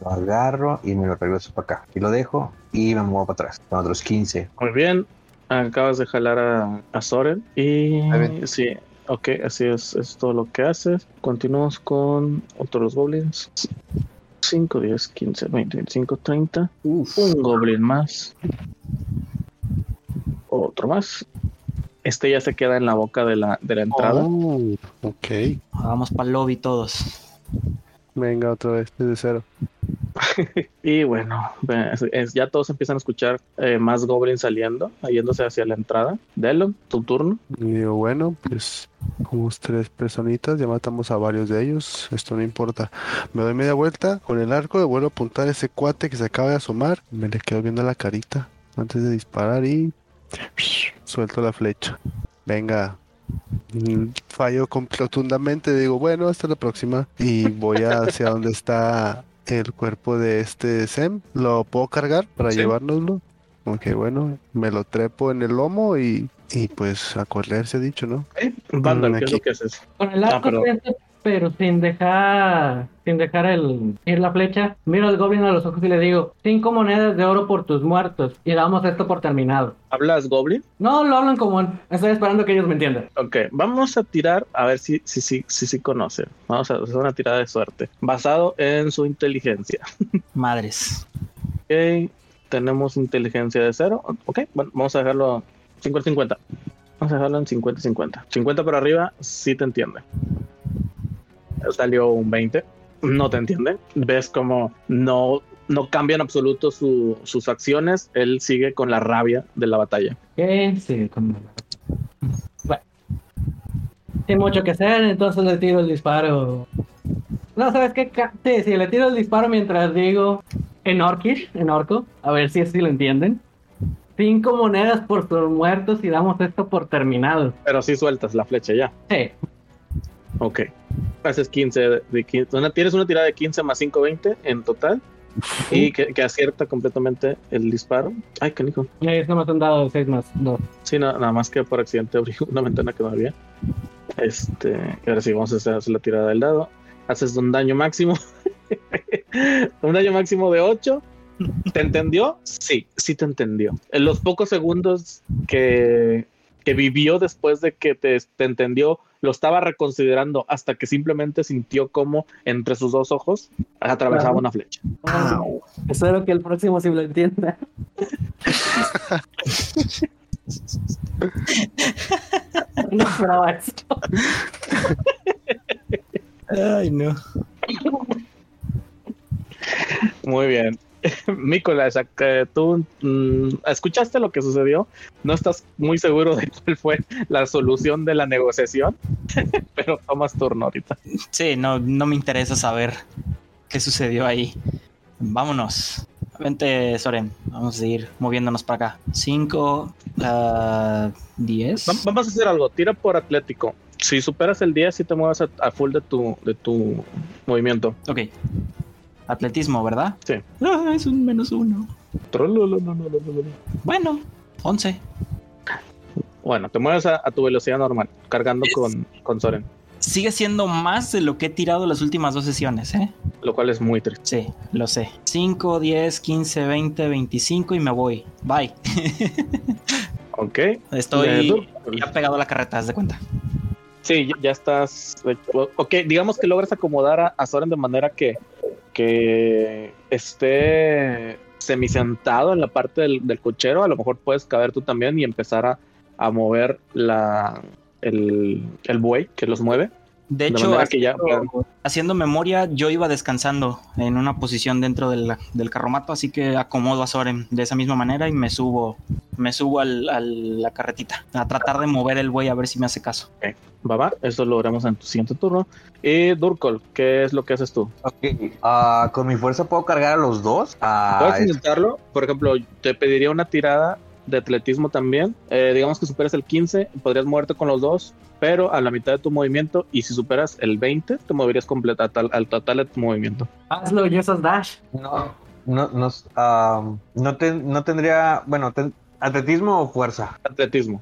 Lo agarro y me lo regreso para acá. Y lo dejo y me muevo para atrás, con otros 15. Muy bien, acabas de jalar a, a Soren. Y sí, ok, así es, es todo lo que haces. Continuamos con otros goblins. 5, 10, 15, 20, 25, 30. Uf. Un goblin más. Otro más. Este ya se queda en la boca de la, de la entrada. Oh, ok. Vamos para el lobby todos. Venga, otra vez, desde cero. y bueno, es, es, ya todos empiezan a escuchar eh, más goblins saliendo, yéndose hacia la entrada. Delo, tu turno. Y digo, bueno, pues como tres personitas, ya matamos a varios de ellos, esto no importa. Me doy media vuelta con el arco, vuelvo a apuntar a ese cuate que se acaba de asomar, me le quedo viendo la carita antes de disparar y suelto la flecha. Venga, fallo rotundamente, digo, bueno, hasta la próxima y voy hacia donde está el cuerpo de este Sem. ¿Lo puedo cargar para ¿Sí? llevárnoslo? Ok, bueno, me lo trepo en el lomo y, y pues a correr se ha dicho, ¿no? ¿Eh? Banda, ¿qué es lo que haces? Con el arco, ah, pero... pero sin dejar sin dejar el ir la flecha, miro al goblin a los ojos y le digo, cinco monedas de oro por tus muertos y damos esto por terminado. ¿Hablas goblin? No, lo hablo en común. Estoy esperando que ellos me entiendan. Ok, vamos a tirar a ver si si si si, si conocen. Vamos a hacer una tirada de suerte basado en su inteligencia. Madres. Ok, tenemos inteligencia de cero. Ok, bueno, vamos a dejarlo 50-50. Vamos a dejarlo en 50-50. 50 por arriba, sí te entiende. Salió un 20. No te entiende. Ves como no, no cambia en absoluto su- sus acciones. Él sigue con la rabia de la batalla. Sí, con... Bueno. Sin mucho que hacer, entonces le tiro el disparo. No, ¿sabes qué? Sí, sí, le tiro el disparo mientras digo en Orkish, en Orco, a ver si así lo entienden. Cinco monedas por sus muertos y damos esto por terminado. Pero sí sueltas la flecha ya. Sí, Ok. Haces 15 de, de 15. Una- tienes una tirada de 15 más 5, 20 en total. Y que, que acierta completamente el disparo. Ay, canijo. y ahí no me han dado 6 más 2. Sí, na- nada más que por accidente abrí una ventana que no había. Este, ahora sí, vamos a hacer, hacer la tirada del dado. Haces un daño máximo. un daño máximo de 8. ¿Te entendió? Sí, sí te entendió. En los pocos segundos que, que vivió después de que te, te entendió, lo estaba reconsiderando hasta que simplemente sintió como entre sus dos ojos atravesaba una flecha. Espero que el próximo sí lo entienda. no esperaba esto. Ay, no. Muy bien. Eh, tú mm, escuchaste lo que sucedió. No estás muy seguro de cuál fue la solución de la negociación, pero tomas turno ahorita. Sí, no, no me interesa saber qué sucedió ahí. Vámonos. Vente, Soren. Vamos a seguir moviéndonos para acá. 5, 10. Va- Vamos a hacer algo. Tira por Atlético. Si superas el 10, si te mueves a, a full de tu, de tu movimiento. Ok. Atletismo, ¿verdad? Sí. Ah, es un menos uno. Bueno, 11. Bueno, te mueves a, a tu velocidad normal, cargando Es- con, con Soren, Sigue siendo más de lo que he tirado las últimas dos sesiones, ¿eh? lo cual es muy triste. Sí, lo sé. 5, 10, 15, 20, 25 y me voy. Bye. Ok. Estoy ya pegado a la carreta, haz de cuenta. Sí, ya, estás. Ok, digamos que logras acomodar a, a Soren de manera que, que esté semisentado en la parte del, del cochero. A lo mejor puedes caber tú también y empezar a, a mover la, el, el buey que los mueve. De hecho, manera que ya haciendo, haciendo memoria, yo iba descansando en una posición dentro del, del carromato, así que acomodo a Soren de esa misma manera y me subo, me subo al, a la carretita a tratar de mover el buey a ver si me hace caso. Va, va, eso lo veremos en tu siguiente turno. Y Durkol, ¿qué es lo que haces tú? Ok. Ah, ¿Con mi fuerza puedo cargar a los dos? Puedes es- intentarlo. Por ejemplo, te pediría una tirada de atletismo también. Eh, digamos que superas el 15, podrías moverte con los dos, pero a la mitad de tu movimiento. Y si superas el 20, te moverías completa al, tal- al total de tu movimiento. Hazlo, y esas dash. No, no, no, ah, no, te- no tendría, bueno, ten- atletismo o fuerza. Atletismo.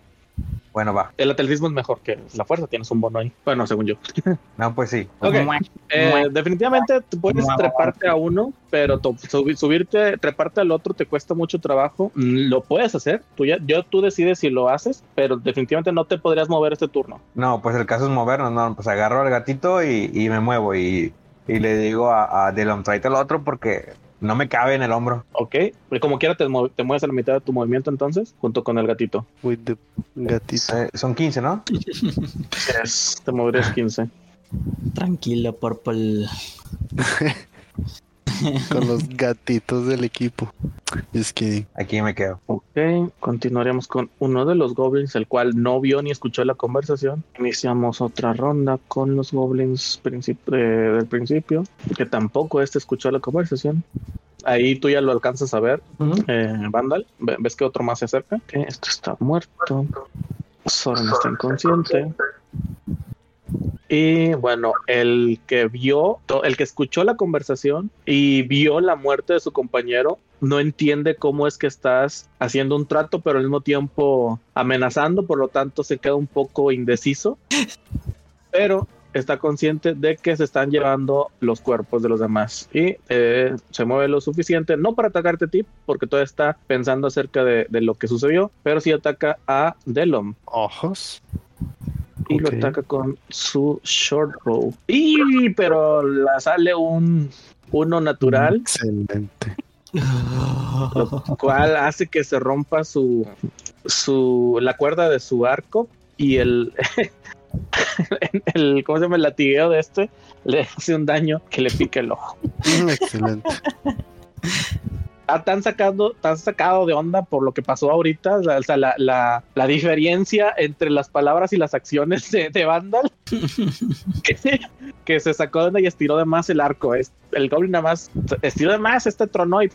Bueno, va. El atletismo es mejor que la fuerza, tienes un bono ahí. Bueno, según yo. No, pues sí. Ok. Mua, Eh, mua. definitivamente tú puedes Mua. treparte a uno, pero subirte, treparte al otro te cuesta mucho trabajo. Mm, Lo puedes hacer, tú ya, yo, tú decides si lo haces, pero definitivamente no te podrías mover este turno. No, pues el caso es movernos, no, pues agarro al gatito y, y me muevo y, y le digo a, a Dylan, tráete el otro porque no me cabe en el hombro. Ok, y como quiera te, mue- te mueves a la mitad de tu movimiento entonces, junto con el gatito. With the gatito. Eh, son 15, ¿no? Te moverías 15. Tranquilo, Purple. Con los gatitos del equipo. Es que Aquí me quedo. Ok, continuaremos con uno de los goblins, el cual no vio ni escuchó la conversación. Iniciamos otra ronda con los goblins princip- eh, del principio, que tampoco este escuchó la conversación. Ahí tú ya lo alcanzas a ver, eh, Vandal. Ve- ¿Ves que otro más se acerca? Ok, este está muerto. Soren está inconsciente. Y bueno, el que vio, el que escuchó la conversación y vio la muerte de su compañero, no entiende cómo es que estás haciendo un trato, pero al mismo tiempo amenazando, por lo tanto se queda un poco indeciso. Pero está consciente de que se están llevando los cuerpos de los demás y eh, se mueve lo suficiente, no para atacarte a ti, porque todavía está pensando acerca de, de lo que sucedió, pero sí ataca a Delom. Ojos. Y lo ataca con su short row. Y pero la sale un uno natural, Excelente. lo cual hace que se rompa su su la cuerda de su arco y el el cómo se llama el latigueo de este le hace un daño que le pica el ojo. Excelente. Está tan sacado, tan sacado de onda por lo que pasó ahorita, o sea, la, la, la diferencia entre las palabras y las acciones de, de Vandal, que, que se sacó de onda y estiró de más el arco. Es, el Goblin nada más estiró de más, este tronó y...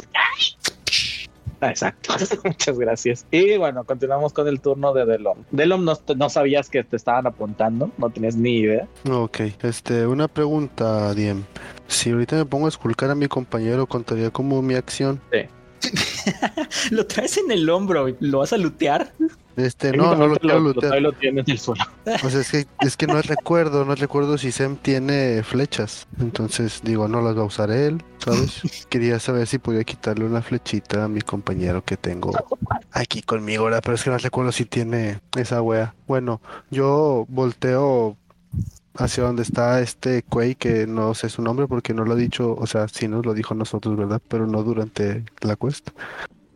Ah, Exacto, muchas gracias. Y bueno, continuamos con el turno de Delom. Delom, no, no sabías que te estaban apuntando, no tenías ni idea. Ok, este, una pregunta, Diem. Si ahorita me pongo a esculcar a mi compañero, ¿contaría como mi acción? Lo traes en el hombro, ¿lo vas a lutear? Este, no, no lo quiero lo, lootear. lo tienes en el suelo. O sea, es que, es que no recuerdo, no recuerdo si Sem tiene flechas. Entonces, digo, no las va a usar él, ¿sabes? Quería saber si podía quitarle una flechita a mi compañero que tengo aquí conmigo, ¿verdad? Pero es que no recuerdo si tiene esa wea. Bueno, yo volteo hacia donde está este Quay, que no sé su nombre porque no lo ha dicho, o sea, sí nos lo dijo nosotros, ¿verdad? Pero no durante la quest.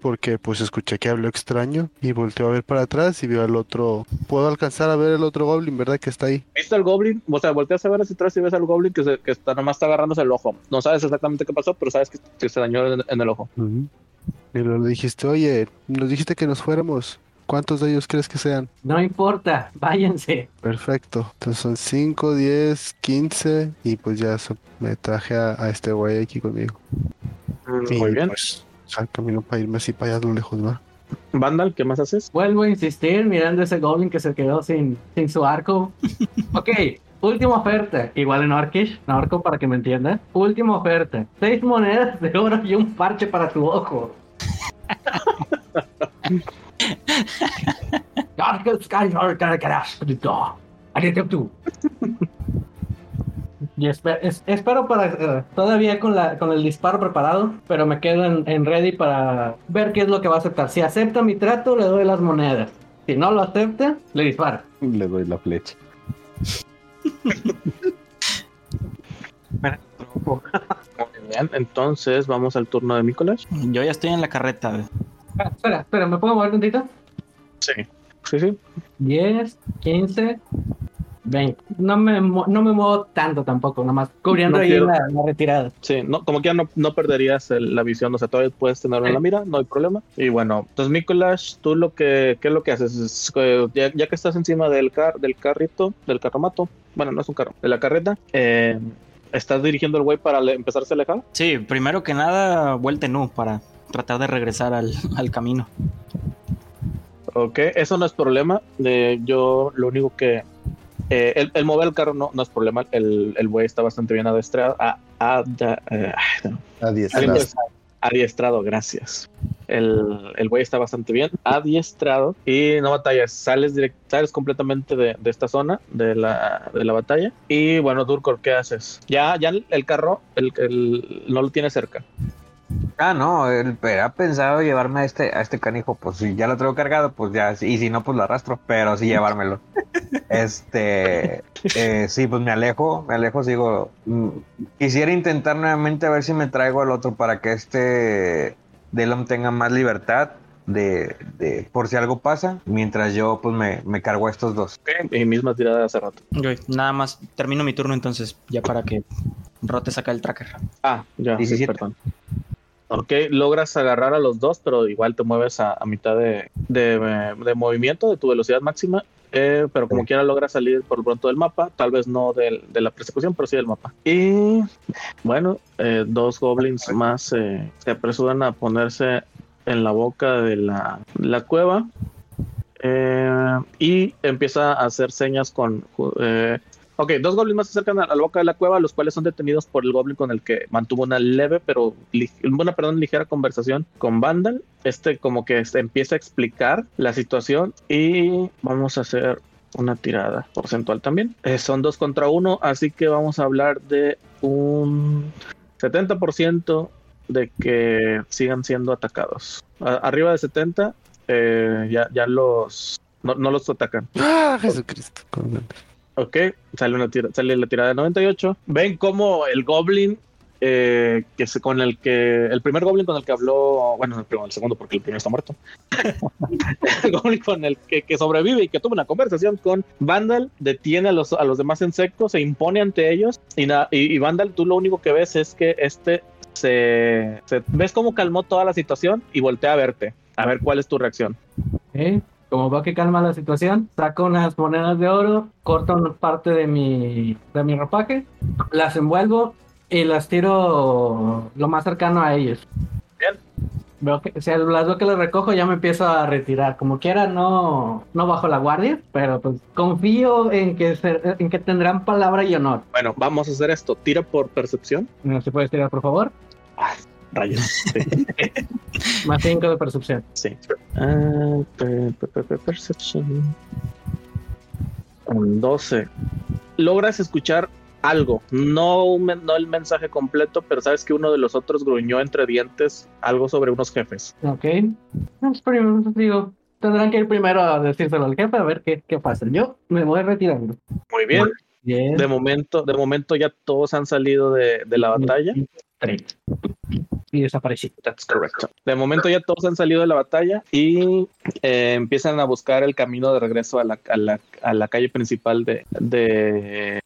Porque pues escuché que habló extraño y volteó a ver para atrás y vio al otro. Puedo alcanzar a ver el otro goblin, ¿verdad? Que está ahí. ¿Viste al Goblin? O sea, volteas a ver hacia atrás y ves al Goblin que, se, que está, nomás está agarrándose el ojo. No sabes exactamente qué pasó, pero sabes que, que se dañó en, en el ojo. Y luego le dijiste, oye, nos dijiste que nos fuéramos. ¿Cuántos de ellos crees que sean? No importa, váyanse. Perfecto. Entonces son 5, 10, 15 y pues ya so- me traje a, a este güey aquí conmigo. Y, Muy bien. Pues, al camino para irme así para allá lo lejos, ¿va? Vandal, ¿qué más haces? Vuelvo a insistir mirando ese goblin que se quedó sin, sin su arco. ok, última oferta. Igual en Orkish, en Orco para que me entiendan. Última oferta. Seis monedas de oro y un parche para tu ojo. Y espe- es- espero para eh, todavía con la con el disparo preparado, pero me quedo en, en ready para ver qué es lo que va a aceptar. Si acepta mi trato, le doy las monedas. Si no lo acepta, le disparo. Le doy la flecha. Muy bien, entonces vamos al turno de Nicolás. Yo ya estoy en la carreta. Espera, espera, espera, ¿me puedo mover tantito? Sí. Sí, sí. 10, 15, 20. No me, no me muevo tanto tampoco, nada más cubriendo No ahí la, la retirada. Sí, no, como que ya no, no perderías el- la visión, o sea, todavía puedes tenerlo en la mira, no hay problema. Y bueno, entonces Nicolás, tú lo que, ¿qué es lo que haces? Es, eh, ya, ya que estás encima del car, del carrito, del carromato, bueno, no es un carro, de la carreta, eh, ¿estás dirigiendo el güey para le- empezarse a alejar? Sí, primero que nada, vuelta en U para tratar de regresar al, al camino. Ok, eso no es problema. de yo lo único que... eh, el, el mover el carro no, no es problema, el, el güey está bastante bien adestrado. A, ada- eh, ay, no. Adiestrado. Adiestrado. Adiestrado, gracias. El, el güey está bastante bien adiestrado y no batallas. Sales, direct, sales completamente de, de esta zona de la, de la batalla. Y bueno, Durkor, ¿qué haces? Ya, ya el, el carro el, el- no lo tiene cerca. Ah, no, él ha pensado llevarme a este, a este canijo, pues si ya lo traigo cargado, pues ya, y si no, pues lo arrastro, pero sí llevármelo. Este, eh, sí, pues me alejo, me alejo, sigo. mm, Quisiera intentar nuevamente a ver si me traigo al otro para que este Delom tenga más libertad de, de por si algo pasa, mientras yo pues me, me cargo a estos dos. Ok, Y misma tirada de hace rato. Nada más, termino mi turno entonces, ya para que Rote saca el tracker. Ah, ya, sí, 17. perdón. Ok, logras agarrar a los dos, pero igual te mueves a, a mitad de, de- de movimiento, de tu velocidad máxima. eh, pero como Sí. quiera logras salir por pronto del mapa, tal vez no del- de la persecución, pero sí del mapa. Y bueno, eh, dos goblins más eh, se apresuran a ponerse en la boca de la, la cueva eh, y empieza a hacer señas con... Ok, dos goblins más se acercan a la boca de la cueva, los cuales son detenidos por el goblin con el que mantuvo una leve, pero una perdón, ligera conversación con Vandal. Este como que empieza a explicar la situación y vamos a hacer una tirada porcentual también. Eh, son dos contra uno, así que vamos a hablar de un 70% de que sigan siendo atacados. arriba de 70, eh, ya, ya los no, no, los atacan. ¡Ah, Jesucristo! Ok, sale, una tira, sale la tirada de 98. Ven cómo el Goblin eh, que se, con el que el primer goblin con el que habló, bueno, el, primero, el segundo porque el primero está muerto, el goblin con el que, sobrevive y que tuvo una conversación con Vandal, detiene a los, a los demás insectos, se impone ante ellos y, y, Vandal, tú lo único que ves es que este se, ves cómo calmó toda la situación y voltea a verte, a ver cuál es tu reacción. Como va que calma la situación, saco unas monedas de oro, corto parte de mi, de mi ropaje, las envuelvo y las tiro lo más cercano a ellos. Bien. Veo que, si las veo que las recojo, ya me empiezo a retirar. Como quiera, no, no bajo la guardia, pero pues confío en que, en que tendrán palabra y honor. Bueno, vamos a hacer esto. Tira por percepción. ¿No se puede tirar, por favor? Ah, rayos. más 5 de percepción. Sí. Uh, percepción. Un 12. Logras escuchar algo, no, no el mensaje completo, pero sabes que uno de los otros gruñó entre dientes algo sobre unos jefes. Ok. Digo, tendrán que ir primero a decírselo al jefe a ver qué, qué pasa. Yo me voy retirando. Muy bien. De momento, de momento ya todos han salido de, la batalla. Y desaparecí. That's correct. De momento ya todos han salido de la batalla y eh, empiezan a buscar el camino de regreso a la, a la, a la calle principal de, de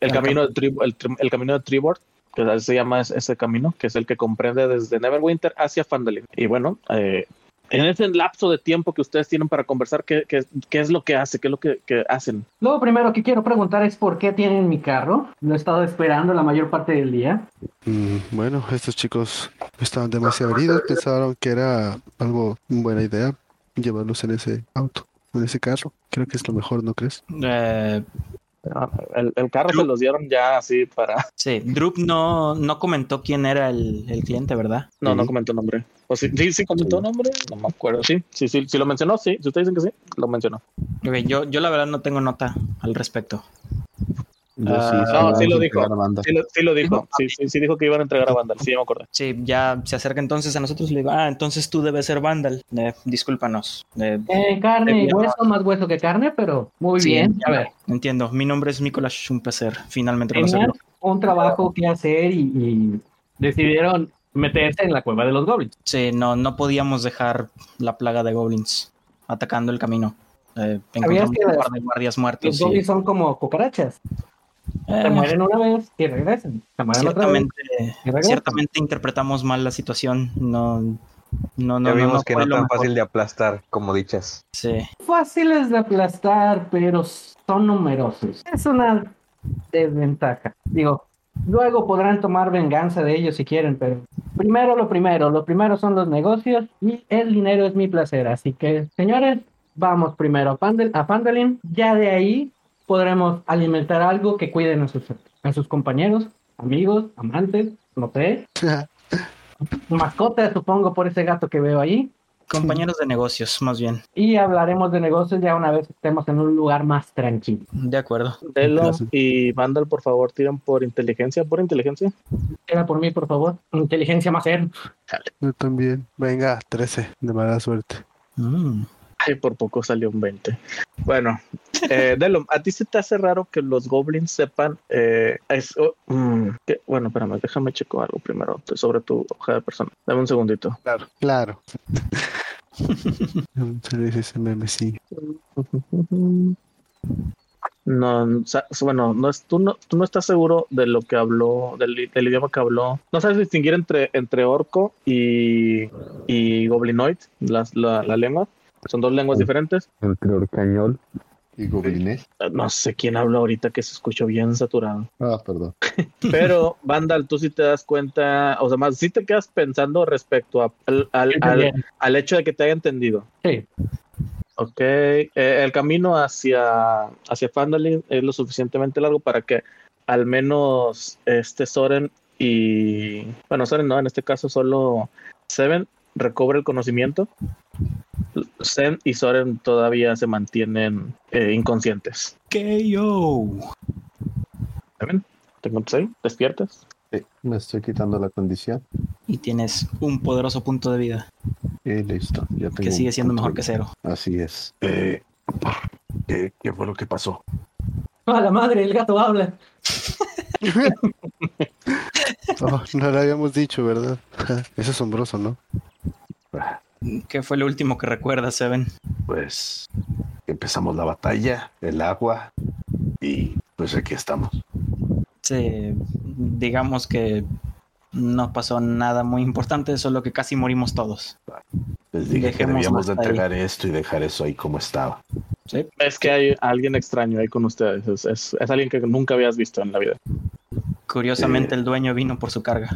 el, camino, de el, camino de Tribord, que así se llama ese camino, que es el que comprende desde Neverwinter hacia Fandalin. Y bueno, eh, en ese lapso de tiempo que ustedes tienen para conversar, ¿qué, qué, qué es lo que hace? ¿Qué es lo que, que, hacen? Lo primero que quiero preguntar es por qué tienen mi carro. Lo he estado esperando la mayor parte del día. Mm, bueno, estos chicos estaban demasiado heridos, pensaron que era algo buena idea llevarlos en ese auto, en ese carro. Creo que es lo mejor, ¿no crees? Eh, el, carro se los dieron ya así para. Sí, Drup no, no comentó quién era el, cliente, ¿verdad? No, no comentó nombre. O sí, sí, comentó nombre, no me acuerdo. Sí, sí, sí, sí lo mencionó, sí. Si ustedes dicen que sí, lo mencionó. yo, yo la verdad no tengo nota al respecto. Ah, no, sí lo dijo. Sí lo, dijo. Sí, sí, dijo que iban a entregar a Vandal. Sí, me acuerdo. Sí, ya se acerca entonces a nosotros y le digo, ah, entonces tú debes ser Vandal. Eh, discúlpanos. Eh, carne y hueso, más hueso que carne, pero muy bien. A ver. Entiendo. Mi nombre es Nicolás placer finalmente conocerlo. Un trabajo que hacer y, decidieron meterse en la cueva de los goblins. Sí, no, no podíamos dejar la plaga de goblins atacando el camino. Eh, encontramos un par de guardias muertos. Los goblins son como cucarachas. Se eh, mueren una vez y regresan. ciertamente, ciertamente interpretamos mal la situación. No, no, no. Ya vimos que no es tan fácil de aplastar, como dichas. Sí. Fáciles de aplastar, pero son numerosos. Es una desventaja. Digo, luego podrán tomar venganza de ellos si quieren, pero primero lo primero. Lo primero son los negocios y el dinero es mi placer. Así que, señores, vamos primero a, Pandel, a Pandalin. Ya de ahí podremos alimentar algo que cuiden a sus, a sus compañeros, amigos, amantes, no sé. Mascotas, supongo, por ese gato que veo ahí. Compañeros de negocios, más bien. Y hablaremos de negocios ya una vez estemos en un lugar más tranquilo. De acuerdo. Delo y Vandal, por favor, tiran por inteligencia. ¿Por inteligencia? Tira por mí, por favor. Inteligencia más ser. Yo también. Venga, 13, de mala suerte. Mm. Ay, por poco salió un 20. Bueno, eh, Delo, ¿a ti se te hace raro que los goblins sepan? Eh, oh, mm, bueno, espérame, déjame checo algo primero sobre tu hoja de persona. Dame un segundito. Claro, claro. ese meme, sí. No, bueno, no es, tú, no, tú no estás seguro de lo que habló, del, idioma que habló. No sabes distinguir entre, entre orco y, y goblinoid, la, la lengua. Son dos lenguas diferentes. Entre orcañol y goblinés. No sé quién habla ahorita que se escuchó bien saturado. Ah, perdón. Pero, Vandal, tú sí te das cuenta, o sea, más, sí te quedas pensando respecto al, al, hecho de que te haya entendido. Sí. Ok, eh, el camino hacia, hacia Fandalin es lo suficientemente largo para que al menos este Soren y, bueno, Soren no, en este caso solo Seven recobre el conocimiento, Zen y Soren todavía se mantienen eh, inconscientes. ¿Qué yo? ¿Te encuentras ahí? ¿Despiertas? Sí, me estoy quitando la condición. Y tienes un poderoso punto de vida. Y listo. Ya tengo que sigue siendo mejor que cero. Así es. Eh, ¿qué, ¿Qué fue lo que pasó? ¡A la madre! El gato habla. oh, no lo habíamos dicho, ¿verdad? Es asombroso, ¿no? ¿Qué fue lo último que recuerdas, Seven? Pues empezamos la batalla, el agua y pues aquí estamos. Sí, digamos que no pasó nada muy importante, solo que casi morimos todos. Les dije Dejemos que debíamos de entregar ahí. esto y dejar eso ahí como estaba. ¿Sí? Es que hay alguien extraño ahí con ustedes. Es, es, es alguien que nunca habías visto en la vida. Curiosamente, eh... el dueño vino por su carga.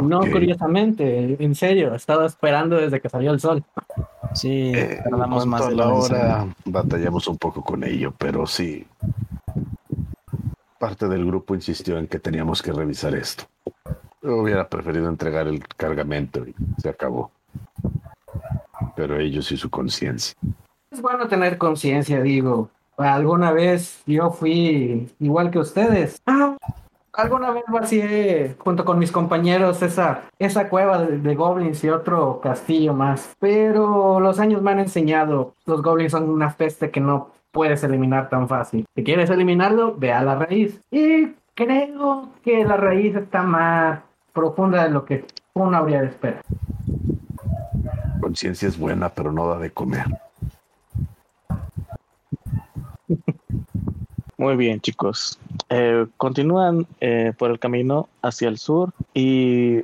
Okay. No, curiosamente, en serio, he estado esperando desde que salió el sol. Sí, eh, tardamos más de la hora. Batallamos un poco con ello, pero sí. Parte del grupo insistió en que teníamos que revisar esto. Yo hubiera preferido entregar el cargamento y se acabó. Pero ellos y su conciencia. Es bueno tener conciencia, digo. Alguna vez yo fui igual que ustedes. Ah, alguna vez vacié junto con mis compañeros esa, esa cueva de, de, goblins y otro castillo más. Pero los años me han enseñado, los goblins son una peste que no puedes eliminar tan fácil. Si quieres eliminarlo, ve a la raíz. Y creo que la raíz está más profunda de lo que uno habría de esperar. Conciencia es buena, pero no da de comer. Muy bien, chicos. Eh, continúan eh, por el camino hacia el sur y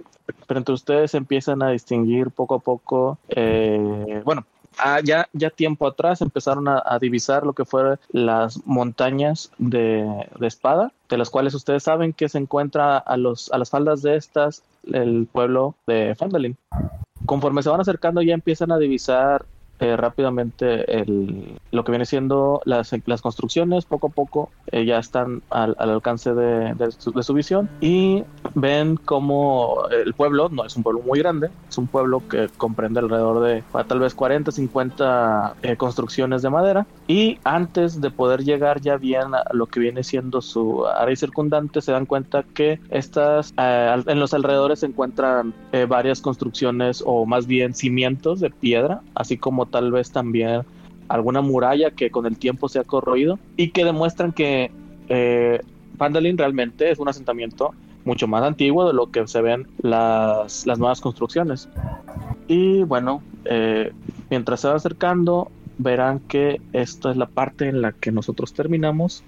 frente a ustedes empiezan a distinguir poco a poco, eh, bueno, ah, ya, ya tiempo atrás empezaron a, a, divisar lo que fueron las montañas de, de, espada, de las cuales ustedes saben que se encuentra a, los, a las faldas de estas el pueblo de Fandalin. Conforme se van acercando ya empiezan a divisar eh, rápidamente el, lo que viene siendo las, las construcciones, poco a poco eh, ya están al, al alcance de, de, su, de, su, visión y ven como el pueblo, no es un pueblo muy grande, es un pueblo que comprende alrededor de tal vez 40, 50 eh, construcciones de madera y antes de poder llegar ya bien a lo que viene siendo su área circundante se dan cuenta que estas en los alrededores se encuentran varias construcciones o más bien cimientos de piedra, así como tal vez también alguna muralla que con el tiempo se ha corroído y que demuestran que eh, realmente es un asentamiento mucho más antiguo de lo que se ven las, las nuevas construcciones. Y bueno, eh, mientras se va acercando, verán que esta es la parte en la que nosotros terminamos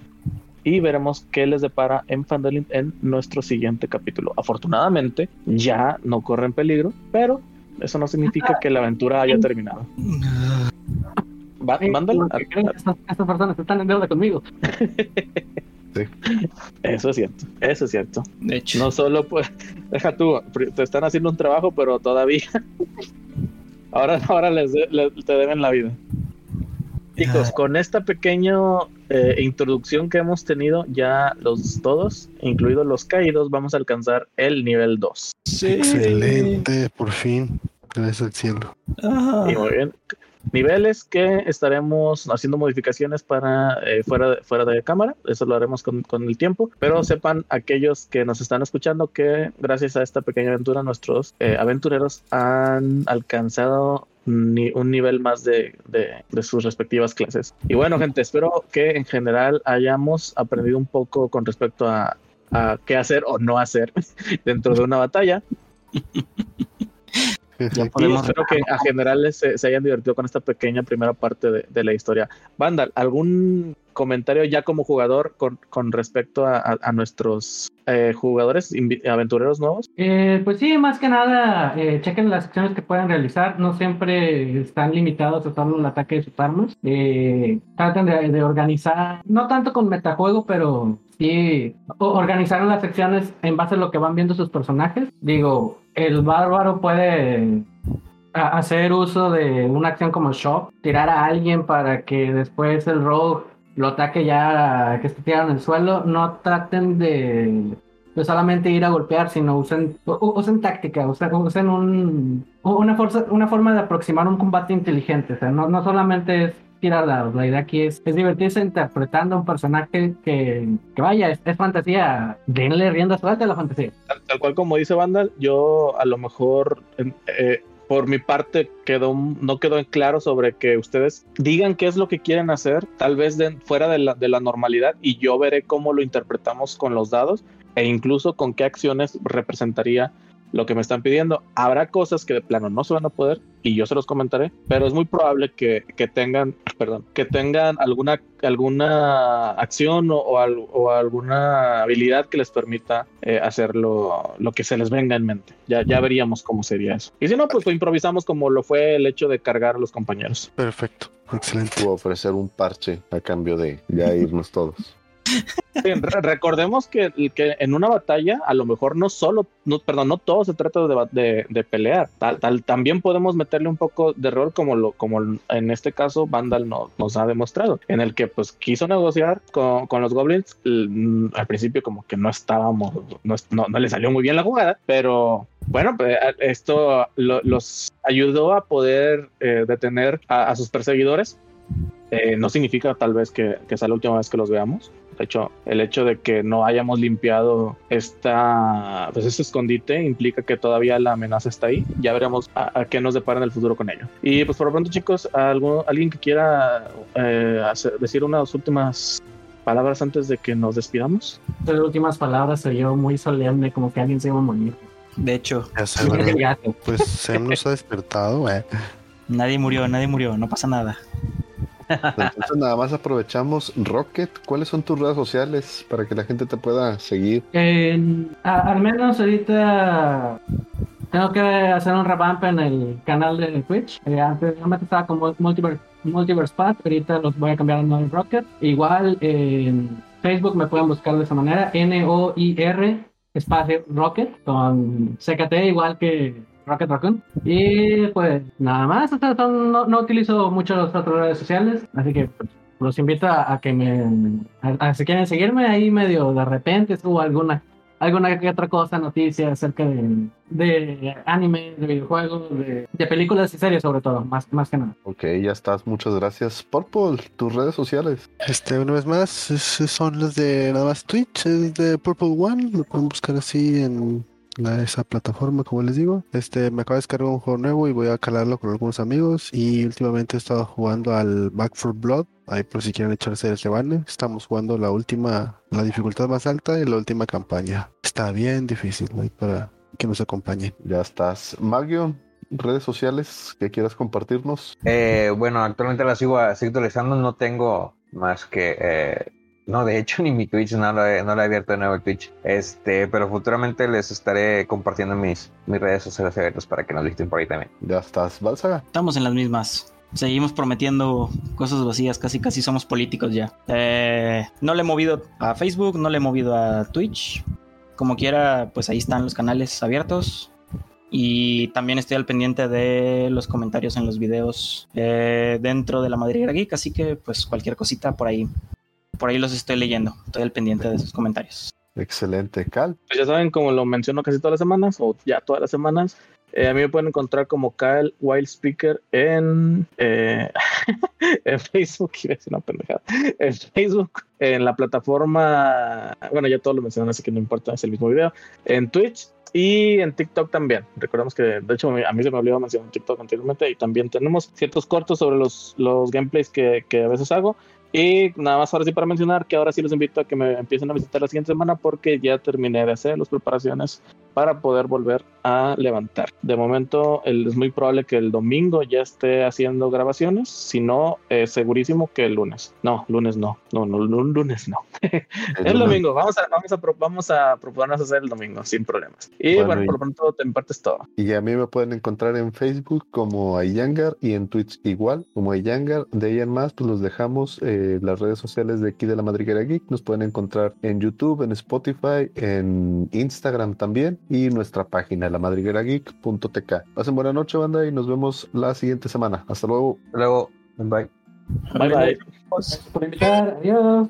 y veremos qué les depara en Fandalin en nuestro siguiente capítulo. Afortunadamente, ya no corre en peligro, pero eso no significa que la aventura haya terminado. Va, mándalo. Estas, estas personas están en deuda conmigo. Sí. Eso es cierto, eso es cierto. De hecho, no solo pues, deja tú, te están haciendo un trabajo, pero todavía, ahora, ahora les, de, les te deben la vida. Chicos, con esta pequeña eh, introducción que hemos tenido, ya los todos, incluidos los caídos, vamos a alcanzar el nivel 2. Sí. Excelente, por fin. Gracias al cielo. Y muy bien. Niveles que estaremos haciendo modificaciones para eh, fuera, de, fuera de cámara, eso lo haremos con, con, el tiempo, pero sepan aquellos que nos están escuchando que gracias a esta pequeña aventura nuestros eh, aventureros han alcanzado ni un nivel más de, de, de, sus respectivas clases. Y bueno, gente, espero que en general hayamos aprendido un poco con respecto a, a qué hacer o no hacer dentro de una batalla. Ya podemos... espero que a generales se, se, hayan divertido con esta pequeña primera parte de, de la historia. Vandal, ¿algún comentario ya como jugador con, con respecto a, a, a nuestros eh, jugadores aventureros nuevos? Eh, pues sí, más que nada, eh, chequen las acciones que pueden realizar. No siempre están limitados a solo el ataque de sus armas. Eh, traten de, de, organizar, no tanto con metajuego, pero sí organizaron las secciones en base a lo que van viendo sus personajes. Digo, el bárbaro puede hacer uso de una acción como shock, tirar a alguien para que después el rogue lo ataque ya que esté tirado en el suelo. No traten de de solamente ir a golpear, sino usen, usen táctica, usen, usen un, una, una forma de aproximar un combate inteligente. O sea, no, no solamente es tirar dados. La idea aquí es, es divertirse interpretando a un personaje que, que vaya, es, fantasía. Denle rienda suelta a la fantasía. Tal, cual como dice Vandal, yo a lo mejor eh, por mi parte quedó no quedó en claro sobre que ustedes digan qué es lo que quieren hacer, tal vez fuera de la, de la normalidad y yo veré cómo lo interpretamos con los dados e incluso con qué acciones representaría lo que me están pidiendo. Habrá cosas que de plano no se van a poder y yo se los comentaré, pero es muy probable que, que tengan, perdón, que tengan alguna, alguna acción o, o, alguna habilidad que les permita eh, hacer lo, que se les venga en mente. Ya, ya veríamos cómo sería eso. Y si no, pues lo improvisamos como lo fue el hecho de cargar a los compañeros. Perfecto, excelente. O ofrecer un parche a cambio de ya irnos todos recordemos que, que, en una batalla, a lo mejor no solo, no, perdón, no todo se trata de, de, pelear. Tal, tal, también podemos meterle un poco de rol, como, lo, como en este caso Vandal no, nos ha demostrado, en el que pues quiso negociar con, con los goblins. Al principio, como que no estábamos, no, no, le salió muy bien la jugada, pero bueno, pues esto los ayudó a poder eh, detener a, sus perseguidores. Eh, no significa tal vez que, que sea la última vez que los veamos, de hecho, el hecho de que no hayamos limpiado esta, pues este escondite implica que todavía la amenaza está ahí. Ya veremos a, qué nos depara en el futuro con ello. Y pues por lo pronto, chicos, ¿alguien que quiera eh, decir unas últimas palabras antes de que nos despidamos? Las últimas palabras se oyó muy solemne, como que alguien se iba a morir. De hecho, pues se nos ha despertado. Eh. Nadie murió, nadie murió, no pasa nada. Entonces nada más aprovechamos Rocket. ¿Cuáles son tus redes sociales para que la gente te pueda seguir? al menos ahorita tengo que hacer un revamp en el canal de Twitch. Eh, anteriormente estaba con Multiverse, Multiverse Path, ahorita los voy a cambiar a nuevo Rocket. Igual en Facebook me pueden buscar de esa manera, N-O-I-R espacio Rocket con CKT igual que Rocket Raccoon. Y pues nada más, no, no, utilizo mucho las otras redes sociales, así que pues, los invito a, que me, a, si quieren seguirme ahí medio de repente subo alguna alguna que otra cosa, noticias acerca de, de anime, de videojuegos, de, de, películas y series sobre todo, más, más que nada. Ok, ya estás, muchas gracias. Purple, tus redes sociales. Este, una vez más, son las de nada más Twitch, es de Purple One, lo pueden buscar así en esa plataforma, como les digo. Este, me acabo de descargar un juego nuevo y voy a calarlo con algunos amigos. Y últimamente he estado jugando al Back for Blood. Ahí por si quieren echarse el rebane. Estamos jugando la última, la dificultad más alta y la última campaña. Está bien difícil, ahí para que nos acompañen. Ya estás. Magio, redes sociales que quieras compartirnos. Eh, bueno, actualmente la sigo, sigo actualizando. No tengo más que eh, no, de hecho, ni mi Twitch no lo he, no lo he abierto de nuevo el Twitch. Este, pero futuramente les estaré compartiendo mis, mis redes sociales abiertas para que nos visiten por ahí también. Ya estás, Balsaga. Estamos en las mismas. Seguimos prometiendo cosas vacías, casi casi somos políticos ya. Eh, no le he movido a Facebook, no le he movido a Twitch. Como quiera, pues ahí están los canales abiertos. Y también estoy al pendiente de los comentarios en los videos eh, dentro de la Madrid Geek, así que pues cualquier cosita por ahí por ahí los estoy leyendo. Estoy al pendiente de sus comentarios. Excelente, Cal. Pues ya saben, como lo menciono casi todas las semanas, o ya todas las semanas, eh, a mí me pueden encontrar como Cal Wild Speaker en, eh, en Facebook, una pendejada, en Facebook, en la plataforma, bueno, ya todos lo mencionan, así que no importa, es el mismo video, en Twitch y en TikTok también. Recordemos que, de hecho, a mí se me olvidó mencionar TikTok anteriormente y también tenemos ciertos cortos sobre los, los gameplays que, que a veces hago. Y nada más ahora sí para mencionar que ahora sí los invito a que me empiecen a visitar la siguiente semana porque ya terminé de hacer las preparaciones para poder volver a levantar. De momento es muy probable que el domingo ya esté haciendo grabaciones, si no, es segurísimo que el lunes. No, lunes no, no, no, lunes no. el domingo, vamos a, vamos, a, vamos a proponernos hacer el domingo sin problemas. Y bueno, por lo pronto te impartes todo. Y a mí me pueden encontrar en Facebook como Ayangar y en Twitch igual como Ayangar. De ahí en más, pues los dejamos. Eh, las redes sociales de aquí de la Madriguera Geek. Nos pueden encontrar en YouTube, en Spotify, en Instagram también y nuestra página, la lamadriguerageek.tk. Pasen buena noche, banda, y nos vemos la siguiente semana. Hasta luego. Hasta luego. Bye. Bye, bye. Por invitar. Adiós.